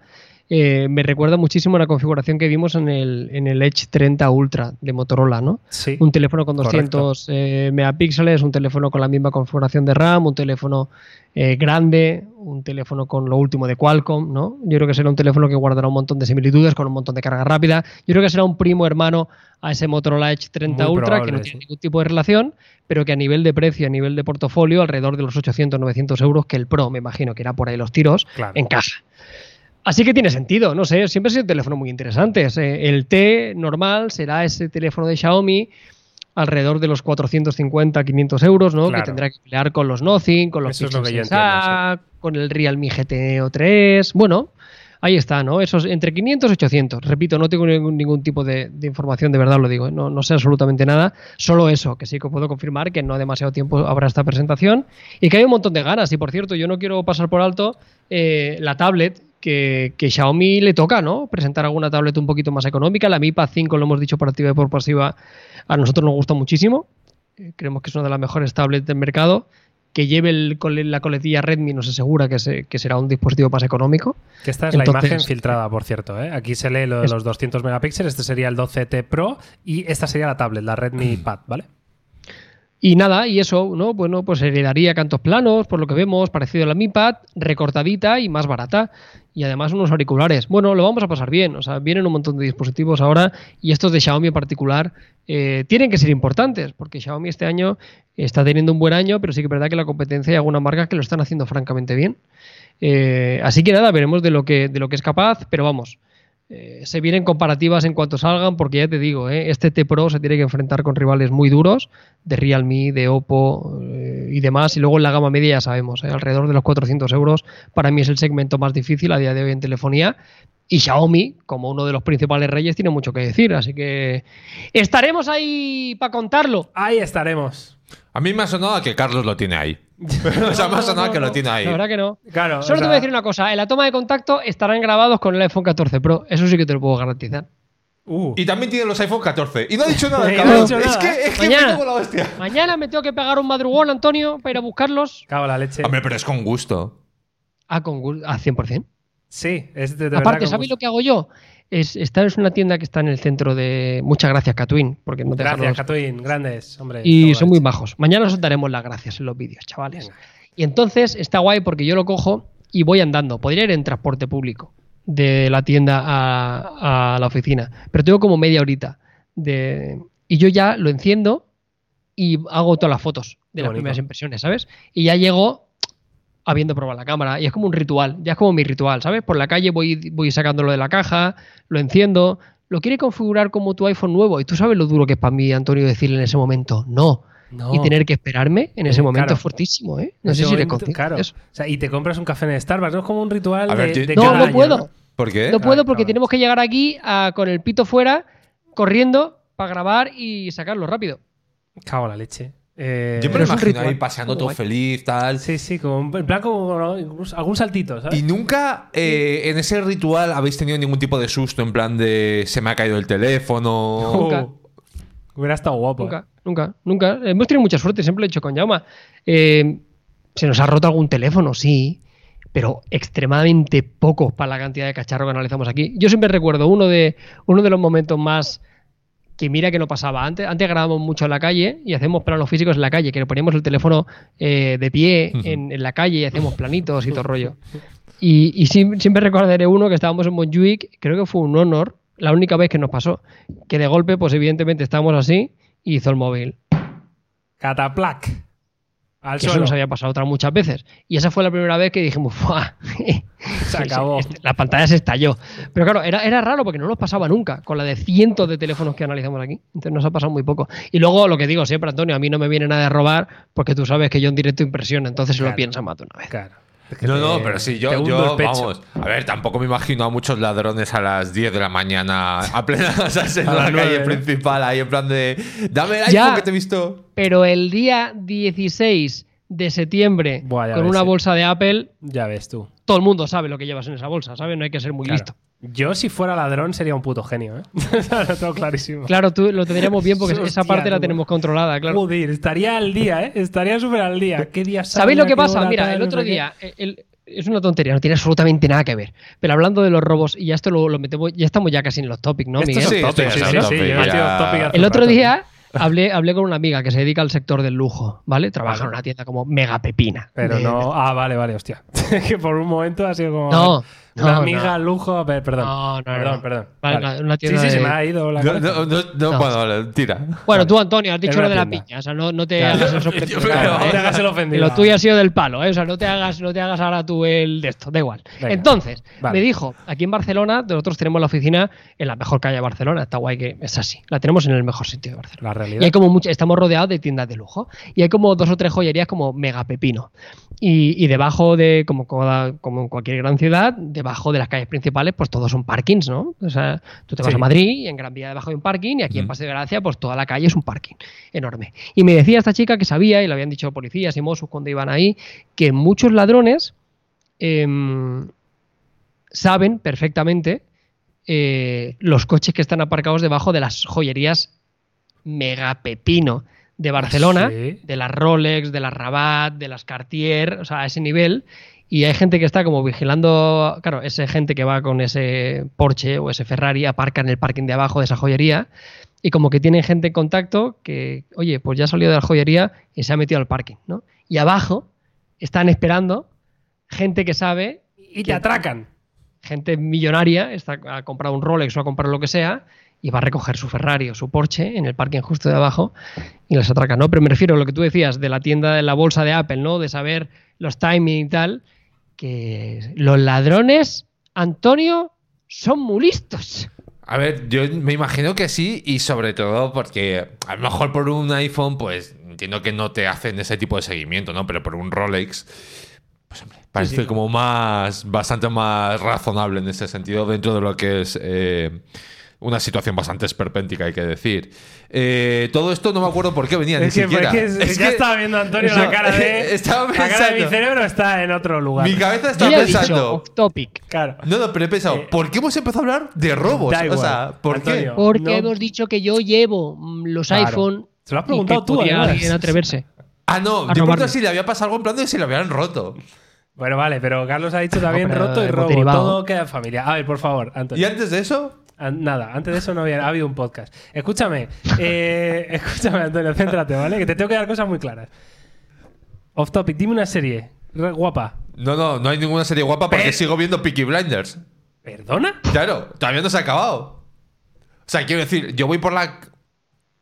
eh, me recuerda muchísimo a la configuración que vimos en el, en el Edge 30 Ultra de Motorola, ¿no? Sí. Un teléfono con Correcto. 200 eh, megapíxeles, un teléfono con la misma configuración de RAM, un teléfono eh, grande, un teléfono con lo último de Qualcomm, ¿no? Yo creo que será un teléfono que guardará un montón de similitudes con un montón de carga rápida. Yo creo que será un primo hermano a ese Motorola Edge 30 Muy Ultra que no tiene sí. ningún tipo de relación, pero que a nivel de precio, a nivel de portafolio, alrededor de los 800-900 euros, que el Pro, me imagino que era por ahí los tiros, Claro. encaja. Así que tiene sentido, no sé, siempre ha sido un teléfono muy interesante. Eh, El T normal será ese teléfono de Xiaomi alrededor de los 450-500 euros, ¿no? Claro. Que tendrá que pelear con los Nothing, con los lo Pixel 6a, con el Realme GT 3. Bueno, ahí está, ¿no? Esos entre 500 y 800. Repito, no tengo ningún, ningún tipo de, de información, de verdad lo digo, ¿eh? no, no sé absolutamente nada. Solo eso, que sí que puedo confirmar que no demasiado tiempo habrá esta presentación y que hay un montón de ganas. Y por cierto, yo no quiero pasar por alto eh, la tablet. Que, que Xiaomi le toca, ¿no? Presentar alguna tablet un poquito más económica. La Mi Pad 5, lo hemos dicho por activa y por pasiva, a nosotros nos gusta muchísimo. Eh, Creemos que es una de las mejores tablets del mercado. Que lleve el la coletilla Redmi nos asegura que, se- que será un dispositivo más económico. Que esta es Entonces- la imagen filtrada, por cierto. ¿eh? Aquí se lee lo de los 200 megapíxeles. Este sería el 12T Pro y esta sería la tablet, la Redmi (clears throat) Pad, ¿vale? Y nada, y eso, ¿no? Bueno, pues heredaría cantos planos, por lo que vemos, parecido a la Mi Pad, recortadita y más barata. Y además unos auriculares. Bueno, lo vamos a pasar bien. O sea, vienen un montón de dispositivos ahora y estos de Xiaomi en particular eh, tienen que ser importantes, porque Xiaomi este año está teniendo un buen año, pero sí que es verdad que la competencia hay algunas marcas que lo están haciendo francamente bien. Eh, así que nada, veremos de lo que, de lo que es capaz, pero vamos. Eh, se vienen comparativas en cuanto salgan, porque ya te digo, eh, este T Pro se tiene que enfrentar con rivales muy duros, de Realme, de Oppo eh, y demás, y luego en la gama media ya sabemos, eh, alrededor de los 400 euros, para mí es el segmento más difícil a día de hoy en telefonía, y Xiaomi, como uno de los principales reyes, tiene mucho que decir, así que estaremos ahí para contarlo. Ahí estaremos. A mí me ha sonado a que Carlos lo tiene ahí. (laughs) o sea, me ha sonado a que lo tiene ahí. La verdad que no. Claro. Solo o te voy a decir una cosa, en la toma de contacto estarán grabados con el iPhone 14 Pro, eso sí que te lo puedo garantizar. Uh, Y también tiene los iPhone 14. Y no ha dicho nada, (laughs) No ha cabrón. es que, es que Mañana. me en la hostia. Mañana me tengo que pegar un madrugón, Antonio, para ir a buscarlos. cago la leche. Hombre, pero es con gusto. Ah, con gu- a 100%. Sí, es de, de verdad Aparte, ¿sabéis gusto. lo que hago yo? Es, esta es una tienda que está en el centro de... Muchas gracias, Catwin, porque no Gracias, dejarnos- Catuín. Grandes, hombre. Y son muy bajos. Mañana os daremos las gracias en los vídeos, chavales. Venga. Y entonces está guay porque yo lo cojo y voy andando. Podría ir en transporte público de la tienda a, a la oficina, pero tengo como media horita. De, y yo ya lo enciendo y hago todas las fotos de Qué las bonito. primeras impresiones, ¿sabes? Y ya llego habiendo probado la cámara y es como un ritual, ya es como mi ritual, ¿sabes? Por la calle voy, voy sacándolo de la caja, lo enciendo, lo quiere configurar como tu iPhone nuevo y tú sabes lo duro que es para mí, Antonio, decirle en ese momento, no. No. Y tener que esperarme en ese Sí, momento claro. es fuertísimo, ¿eh? No En sé ese si momento, consciente Claro. eso. O sea, y te compras un café en Starbucks, ¿no? Es como un ritual A de, ver, yo- de yo- No, cada no año, puedo. ¿no? ¿Por qué? No puedo porque claro. tenemos que llegar aquí a- con el pito fuera, corriendo, para grabar y sacarlo rápido. Cago la leche. Eh, Yo me lo es un imagino ritual. ahí paseando todo guay. feliz, tal. Sí, sí, como en plan como algún saltito, ¿sabes? Y nunca eh, en ese ritual habéis tenido ningún tipo de susto, en plan de se me ha caído el teléfono. Nunca. Oh, hubiera estado guapo. Nunca, nunca, nunca. Hemos tenido mucha suerte, siempre lo he dicho con Jauma. Eh, se nos ha roto algún teléfono, sí, pero extremadamente poco para la cantidad de cacharro que analizamos aquí. Yo siempre recuerdo uno de, uno de los momentos más que mira que no pasaba antes. Antes grabábamos mucho en la calle y hacemos planos físicos en la calle, que le poníamos el teléfono eh, de pie en, en la calle y hacemos planitos y todo rollo. (laughs) Y, y siempre recordaré uno que estábamos en Montjuic, creo que fue un honor, la única vez que nos pasó, que de golpe, pues evidentemente estábamos así hizo el móvil. Cataplac. Al Que eso nos había pasado otras muchas veces. Y esa fue la primera vez que dijimos, ¡fuah! (laughs) Se acabó. Este- la pantalla se estalló. Pero claro, era, era raro porque no nos pasaba nunca con la de cientos de teléfonos que analizamos aquí. Entonces nos ha pasado muy poco. Y luego lo que digo siempre, Antonio, a mí no me viene nada de robar porque tú sabes que yo en directo impresiona, entonces se lo piensa más de una vez. Claro. Es que No, te- no, pero sí, yo, yo vamos. A ver, tampoco me imagino a muchos ladrones a las 10 de la mañana a plena (laughs) o sea, en A la las calle principal, ahí en plan de. Dame el Ya. iPhone que te he visto. Pero el día 16 de septiembre, Buah, con ves, una sí. bolsa de Apple, Ya ves tú. todo el mundo sabe lo que llevas en esa bolsa, ¿sabes? No hay que ser muy Claro. listo. Yo, si fuera ladrón, sería un puto genio, ¿eh? (laughs) lo tengo clarísimo. Claro, tú lo tendríamos bien porque (laughs) esa parte la tenemos controlada, claro. Joder, estaría al día, ¿eh? Estaría súper al día. ¿Qué día ¿Sabéis lo que pasa? Mira, el otro día, el- el- es una tontería, no tiene absolutamente nada que ver. Pero hablando de los robos, y ya esto lo, lo metemos, ya estamos ya casi en los topics, ¿no, Esto Miguel? Sí, sí, sí, sí, El otro día hablé, hablé con una amiga que se dedica al sector del lujo, ¿vale? Trabaja en una tienda como Mega Pepina. Pero de- no. Ah, vale, vale, hostia. (laughs) que por un momento ha sido como. No, Una amiga, no. lujo. a ver, Perdón. No, no, perdón, no. perdón. Vale, una- una tienda sí, sí, se me ha ido la No, no, no, no, No. bueno, vale, tira. Bueno, tú, Antonio, has dicho lo de la piña. O sea, no, no te Claro. hagas (laughs) el sorprendido. Claro, ¿eh? no te hagas el ofendido. lo tuyo ha sido del palo, ¿eh? O sea, no te hagas, no te hagas ahora tú el de esto, da igual. Venga. Entonces, Vale. me dijo, aquí en Barcelona, nosotros tenemos la oficina en la mejor calle de Barcelona, está guay que es así, la tenemos en el mejor sitio de Barcelona. La Y realidad. hay como mucho, estamos rodeados de tiendas de lujo. Y hay como dos o tres joyerías como mega pepino. Y, y debajo de, como, en cualquier gran ciudad, debajo de las calles principales, pues todos son parkings, ¿no? O sea, tú te vas Sí. a Madrid y en Gran Vía debajo hay un parking y aquí en. Paseo de Gracia, pues toda la calle es un parking enorme. Y me decía esta chica que sabía, y lo habían dicho policías y Mossos cuando iban ahí, que muchos ladrones em, saben perfectamente eh, los coches que están aparcados debajo de las joyerías mega pepino de Barcelona, sí? de las Rolex, de las Rabat, de las Cartier, o sea, a ese nivel. Y hay gente que está como vigilando, claro, esa gente que va con ese Porsche o ese Ferrari, aparca en el parking de abajo de esa joyería y como que tienen gente en contacto que, oye, pues ya ha salido de la joyería y se ha metido al parking, ¿no? Y abajo están esperando gente que sabe Y te atracan. gente millonaria está ha comprado un Rolex o ha comprado lo que sea y va a recoger su Ferrari o su Porsche en el parking justo de abajo y las atraca, ¿no? Pero me refiero a lo que tú decías de la tienda de la bolsa de Apple, ¿no? De saber los timing y tal, que los ladrones, Antonio, son muy listos. A ver, yo me imagino que sí, y sobre todo porque a lo mejor por un iPhone, pues entiendo que no te hacen ese tipo de seguimiento, ¿no? Pero por un Rolex, pues hombre, parece como más, bastante más razonable en ese sentido dentro de lo que es eh, una situación bastante esperpéntica, hay que decir. Eh, todo esto no me acuerdo por qué venía, ni Es que, siquiera. es que Es ya que estaba viendo a Antonio la cara de. estaba La cara de mi cerebro está en otro lugar. mi cabeza Yo dicho pensando. off topic. Claro. No, no, pero he pensado, Eh, ¿por qué hemos empezado a hablar de robos? da igual, o sea, ¿por Antonio. qué? Porque No. hemos dicho que yo llevo los Claro. iPhone. Se lo has y preguntado que tú, además. alguien atreverse. Ah, no, yo pregunto si le había pasado algo en plan de si lo habían roto. Bueno, vale, pero Carlos ha dicho también roto y robo. derivado. Todo queda en familia. A ver, por favor, Antonio. Y antes de eso, Nada, antes de eso no había ha habido un podcast. Escúchame, eh, escúchame, Antonio, céntrate, ¿vale? Que te tengo que dar cosas muy claras. Off topic, dime una serie guapa. no, no, no hay ninguna serie guapa porque sigo viendo Peaky Blinders. ¿Perdona? Claro, todavía no se ha acabado. O sea, quiero decir, yo voy por la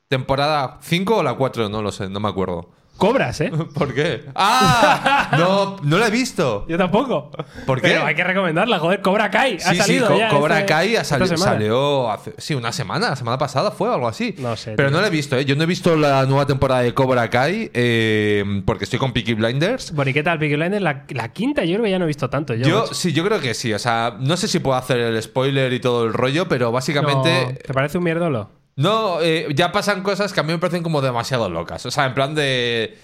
temporada 5 o la 4, no lo sé, no me acuerdo. Cobras, ¿eh? (laughs) ¿Por qué? (laughs) ¡Ah! No, no la he visto. Yo tampoco. ¿Por qué? Pero hay que recomendarla, joder, Cobra Kai. Ha Sí, sí, salido Co- ya Cobra este- Kai ha sali- salió hace, sí, una semana, la semana pasada fue o algo así. No sé, Pero tío. no la he visto, ¿eh? Yo no he visto la nueva temporada de Cobra Kai eh, porque estoy con Peaky Blinders. Bueno, ¿y qué tal Peaky Blinders? La, la quinta yo creo que ya no he visto tanto. Yo, sí, yo creo que sí. O sea, no sé si puedo hacer el spoiler y todo el rollo, pero No, básicamente. ¿Te parece un mierdolo? No, eh, ya pasan cosas que a mí me parecen como demasiado locas. O sea, en plan de.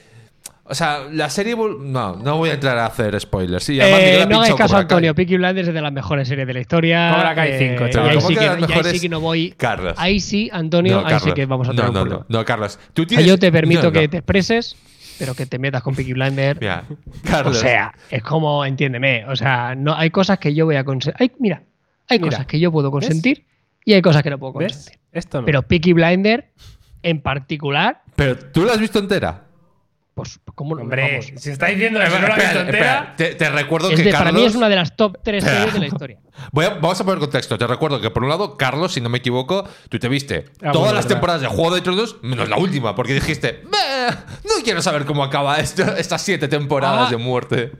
O sea, la serie. No, no voy a entrar a hacer spoilers. Sí, además Eh, no hagáis caso a. Antonio. Peaky Blinders es de las mejores series de la historia. Cobra Kai Eh, 5, y chaval. ahí ¿Cómo sí que ahí sí que no voy. Carlos. Ahí sí, Antonio, No, ahí sí Carlos. que vamos a no, tener no, un no, no, Carlos. Tú O tienes... yo te permito no, no. que te expreses, pero que te metas con Peaky Blinders. Mira, O Carlos. sea, es como, entiéndeme, o sea, no hay cosas que yo voy a consentir. Mira, hay Mira. cosas que yo puedo consentir y hay cosas que no puedo ¿Ves? consentir. Esto no. Pero Peaky Blinder, en particular, Pero tú la has visto entera. Pues, ¿cómo no? Hombre, Vamos. si está diciendo eso, no la he visto entera. te, te recuerdo Es que de- Carlos. para mí es una de las top 3 (laughs) series de la historia. Voy a- vamos a poner contexto. Te recuerdo que, por un lado, Carlos, si no me equivoco, tú te viste Ah, todas bueno, las verdad. temporadas de Juego de Tronos, menos la última, porque dijiste, "Meh, no quiero saber cómo acaba esto- (laughs) estas siete temporadas Ah. de muerte.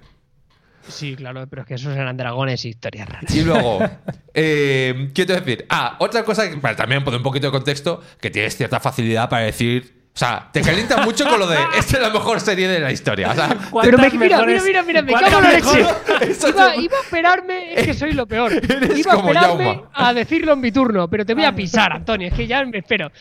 Sí, claro, pero es que esos eran dragones y historias raras. Y luego, (laughs) eh, ¿qué te voy a decir? Ah, otra cosa, que para también poner un poquito de contexto, que tienes cierta facilidad para decir. O sea, te calienta mucho con lo de (laughs) esta es la mejor serie de la historia. O sea, Pero me, ¿Cuántas mira, mira, mejores- mira, mira, me cuántas cago en la leche. (laughs) Iba, te- iba a esperarme, es que soy lo peor. Eres Iba a como esperarme Jauma. a decirlo en mi turno, pero te voy a pisar, Antonio, es que ya me espero.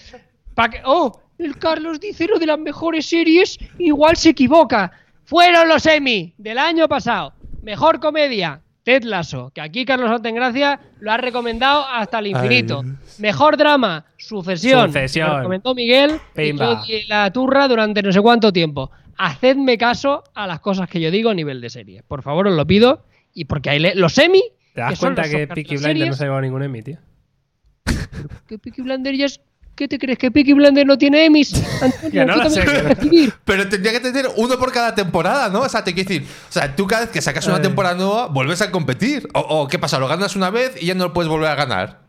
Pa' que, oh, el Carlos dice lo de las mejores series, igual se equivoca. Fueron los Emmy del año pasado. Mejor comedia, Ted Lasso, que aquí Carlos Altengracia lo ha recomendado hasta el infinito. Mejor drama, Sucesión. Sucesión. Lo recomendó Miguel y Pimba. yo di la turra durante no sé cuánto tiempo. Hacedme caso a las cosas que yo digo a nivel de serie. Por favor, os lo pido. Y porque hay le- los Emmy. ¿Te das que cuenta que Peaky Blinders no se ha llevado ningún Emmy, tío? que Peaky Blinders ya es- ¿Qué te crees? ¿Que Peaky Blinders no tiene Emmys? (laughs) Antonio, Que no sé. (laughs) Pero tendría que tener uno por cada temporada, ¿no? O sea, te quiero decir, o sea, tú cada vez que sacas una Ay. temporada nueva, vuelves a competir. O, o, ¿qué pasa? ¿Lo ganas una vez y ya no lo puedes volver a ganar?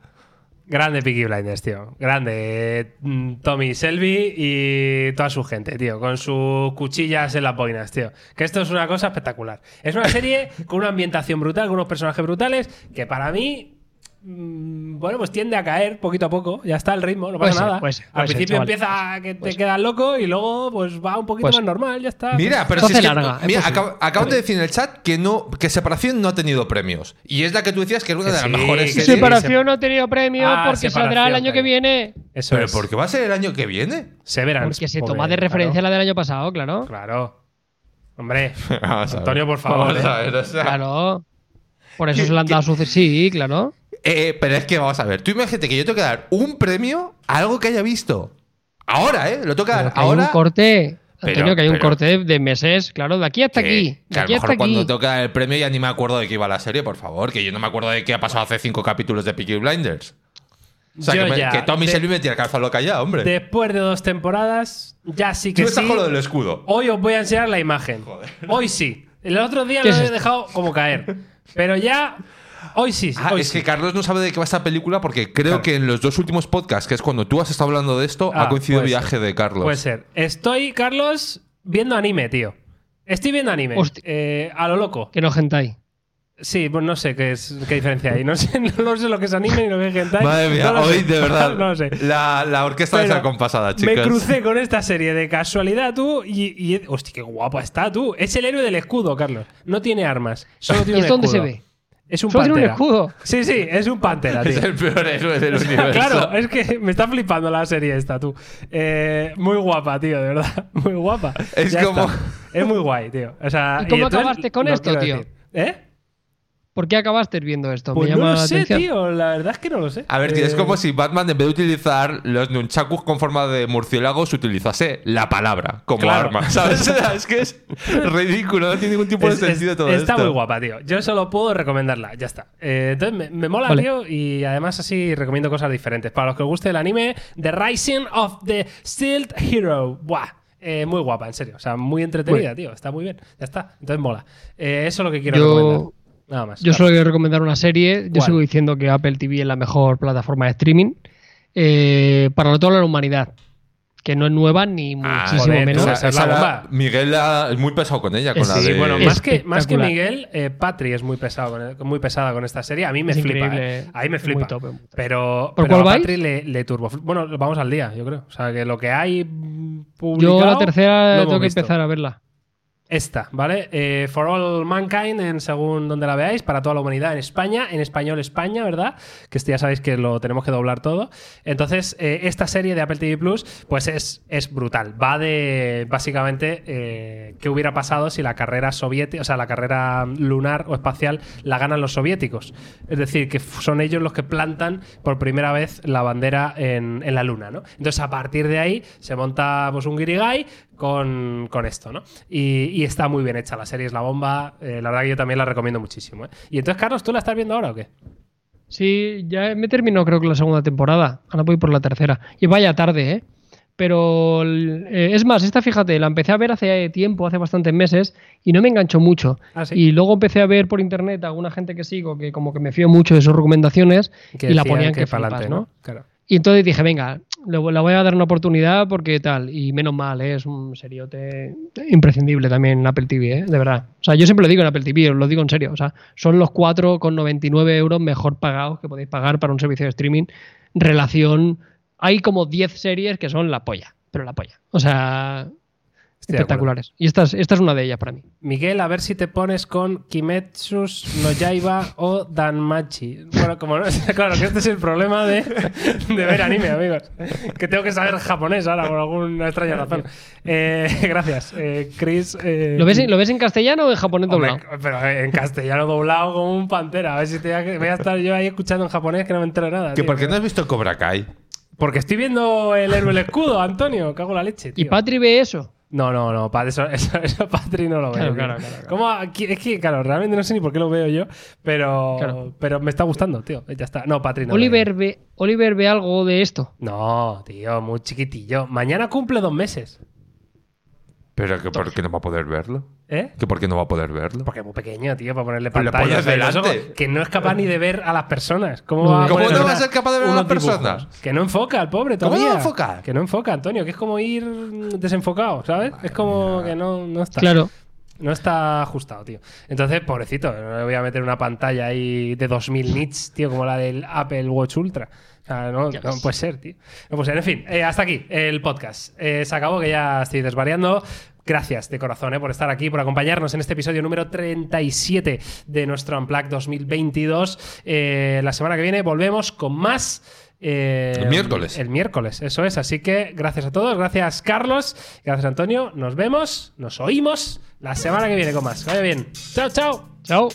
Grande Peaky Blinders, tío. Grande mm, Tommy Selby y toda su gente, tío. Con sus cuchillas en las boinas, tío. Que esto es una cosa espectacular. Es una serie (laughs) con una ambientación brutal, con unos personajes brutales, que para mí. Mm, Bueno, pues tiende a caer poquito a poco. Ya está el ritmo, no pasa ser, nada. puede ser, Al ser, principio chaval. empieza que te Puede ser. quedas loco y luego pues va un poquito más ser. normal, ya está. Mira, pero si es que- larga, es mira, posible. acab- acaban de decir en el chat que no que Separación no ha tenido premios. Y es la que tú decías que era una de las sí, mejores series. sí. Separación no ha tenido premio Ah, porque saldrá el año que claro. viene. Eso Pero es. ¿por qué va a ser el año que viene? Severance. Porque se toma de claro. referencia la del año pasado, claro. Claro. Hombre. (laughs) Antonio, por favor. Vamos eh. a ver, o sea, Claro. Por eso ¿Qué- se le han dado sucesos. Sí, claro. Eh, pero es que vamos a ver. Tú imagínate que yo tengo que dar un premio a algo que haya visto. Ahora, ¿eh? Lo tengo que dar que hay ahora. un corte. Antonio, Pero- que hay un corte de meses, claro, de aquí hasta que- aquí. que a lo hasta mejor cuando aquí. toca el premio ya ni me acuerdo de qué iba la serie, por favor. Que yo no me acuerdo de qué ha pasado hace cinco capítulos de Peaky Blinders. O sea, Yo que, me- ya, que Tommy de- Shelby me tira calza loca ya, hombre. Después de dos temporadas, ya sí Tú que estás sí. con lo del escudo. Hoy os voy a enseñar la imagen. Hoy sí. El otro día ¿Qué lo he dejado como caer. Pero ya. Hoy sí. Ah, hoy es sí. que Carlos no sabe de qué va esta película porque creo Claro. que en los dos últimos podcasts, que es cuando tú has estado hablando de esto, Ah, ha coincidido el viaje de Carlos. Puede ser. Estoy, Carlos, viendo anime, tío. Estoy viendo anime. Hostia. Eh, a lo loco. Que no gentai. Sí, pues no sé qué, es, qué diferencia hay. No sé, (laughs) no sé lo que es anime ni lo que es hentai. Madre mía, No hoy sé. de (laughs) verdad. no lo sé. La, la orquesta Pero de compasada, chicos. Me crucé con esta (laughs) serie de casualidad, tú, y, y- Hostia, qué guapa está, tú. Es el héroe del escudo, Carlos. No tiene armas. Solo ¿Y tiene esto un dónde se escudo. ve? Es un Solo tiene un pantera. escudo. Sí, sí, es un pantera, tío. (laughs) Es el peor héroe del universo. Claro, es que me está flipando la serie esta, tú. Eh, muy guapa, tío, de verdad. (laughs) Muy guapa. Es Ya como- está. Es muy guay, tío. O sea, ¿Y cómo entonces acabaste con esto, tío? decir. ¿Eh? ¿Por qué acabaste viendo esto? Pues Me no llama lo la sé, atención. tío. La verdad es que no lo sé. A ver, tío, es Eh, como si Batman, en vez de utilizar los nunchakus con forma de murciélagos, utilizase la palabra como Claro. arma. (laughs) ¿Sabes? Es que es ridículo, no tiene ningún tipo de es- es- sentido todo está esto. muy guapa, tío. Yo solo puedo recomendarla, ya está. Eh, entonces me, me mola, Vale. tío, y además así recomiendo cosas diferentes. Para los que os guste el anime, The Rising of the Stealth Hero. Buah. Eh, muy guapa, en serio. O sea, muy entretenida, tío. Está muy bien. Ya está. Entonces mola. Eh, eso es lo que quiero Yo- recomendar. Nada más. Yo Claro. solo quiero recomendar una serie. Yo ¿Cuál? sigo diciendo que Apple TV es la mejor plataforma de streaming eh, para toda la humanidad. Que no es nueva ni Ah, muchísimo joder, menos. Esa- Esa la. Miguel ha- es muy pesado con ella, con Es- la Sí, de... bueno, más que, más que. Miguel, eh, Patri es muy pesado muy pesada con esta serie. A mí me Es flipa. eh. Ahí me Es flipa. muy top, es muy top. Pero, ¿Por pero cuál a? Patri le, le turbo. Bueno, vamos al día, yo creo. O sea, que lo que hay publicado. Yo la tercera tengo que visto. empezar a verla. Esta, ¿vale? Eh, For All Mankind, según donde la veáis, para toda la humanidad en España, en español España, ¿verdad? Que ya sabéis que lo tenemos que doblar todo. Entonces, eh, esta serie de Apple TV Plus, pues es, es brutal. Va de, básicamente, eh, qué hubiera pasado si la carrera soviética, o sea, la carrera lunar o espacial la ganan los soviéticos. Es decir, que son ellos los que plantan por primera vez la bandera en, en la luna, ¿no? Entonces, a partir de ahí, se monta pues, un guirigay con, con esto, ¿no? Y, y está muy bien hecha, la serie es la bomba, eh, la verdad que yo también la recomiendo muchísimo. ¿eh? Y entonces, Carlos, ¿tú la estás viendo ahora o qué? Sí, ya me terminó creo que la segunda temporada. Ahora voy por la tercera. Y vaya tarde, ¿eh? Pero eh, es más, esta fíjate, la empecé a ver hace tiempo, hace bastantes meses, y no me enganchó mucho. Ah, ¿sí? Y luego empecé a ver por internet a alguna gente que sigo, que como que me fío mucho de sus recomendaciones, Que y la ponían que, pa'lante, flipas, ¿no? Claro. Y entonces dije, venga, le la voy a dar una oportunidad porque tal. Y menos mal, ¿eh? es un seriote imprescindible también en Apple TV, ¿eh? de verdad. O sea, yo siempre lo digo en Apple TV, lo digo en serio. O sea, son los 4,99 euros mejor pagados que podéis pagar para un servicio de streaming. Relación, hay como 10 series que son la polla, pero la polla. O sea, Estoy espectaculares. Y esta es, esta es una de ellas para mí. Miguel, a ver si te pones con Kimetsus no Yaiba o Danmachi. Bueno, como no, (laughs) claro que este es el problema de, de ver anime, amigos. Que tengo que saber japonés ahora por alguna extraña razón. Eh, (laughs) gracias, eh, Chris. eh, ¿Lo ves, en- ¿Lo ves en castellano o en japonés hombre, doblado? pero en castellano doblado como un pantera. A ver si te voy a, voy a estar yo ahí escuchando en japonés que no me entero nada. ¿Que tío. ¿Por qué no has visto Cobra Kai? Porque estoy viendo el héroe el escudo, Antonio. Cago en la leche. ¿Y. Patri ve eso? No, no, no, eso, (laughs) eso, eso Patri no lo veo. Claro, claro, claro, claro. ¿Cómo aquí- es que, claro, realmente no sé ni por qué lo veo yo, pero, Claro. pero me está gustando, tío. Ya está. No, Patri no. lo Oliver veo. ve, Oliver ve algo de esto. No, tío, muy chiquitillo. Mañana cumple dos meses. ¿Pero que por qué no va a poder verlo? ¿Eh? ¿Que por qué no va a poder verlo? Porque es muy pequeño, tío, para ponerle pantalla. que no es capaz ni de ver a las personas. ¿Cómo, No, va a ¿Cómo no va a ser capaz de ver a las personas? dibujos? Que no enfoca el pobre ¿Cómo no todavía. va a enfocar? Que no enfoca, Antonio, que es como ir desenfocado, ¿sabes? es como que no, no está. Claro. No está ajustado, tío. Entonces, pobrecito, no le voy a meter una pantalla ahí de 2000 nits, tío, como la del Apple Watch Ultra. O sea, no, no puede ser, tío. No puede ser. En fin, eh, hasta aquí el podcast. Eh, se acabó que ya estoy desvariando. Gracias de corazón eh, por estar aquí, por acompañarnos en este episodio número 37 de nuestro Unplugged 2022. Eh, la semana que viene volvemos con más. eh, El miércoles. El miércoles, eso es. Así que gracias a todos, gracias Carlos, gracias Antonio. Nos vemos, nos oímos la semana que viene con más. Que Vaya bien. Chao, chao. Chao.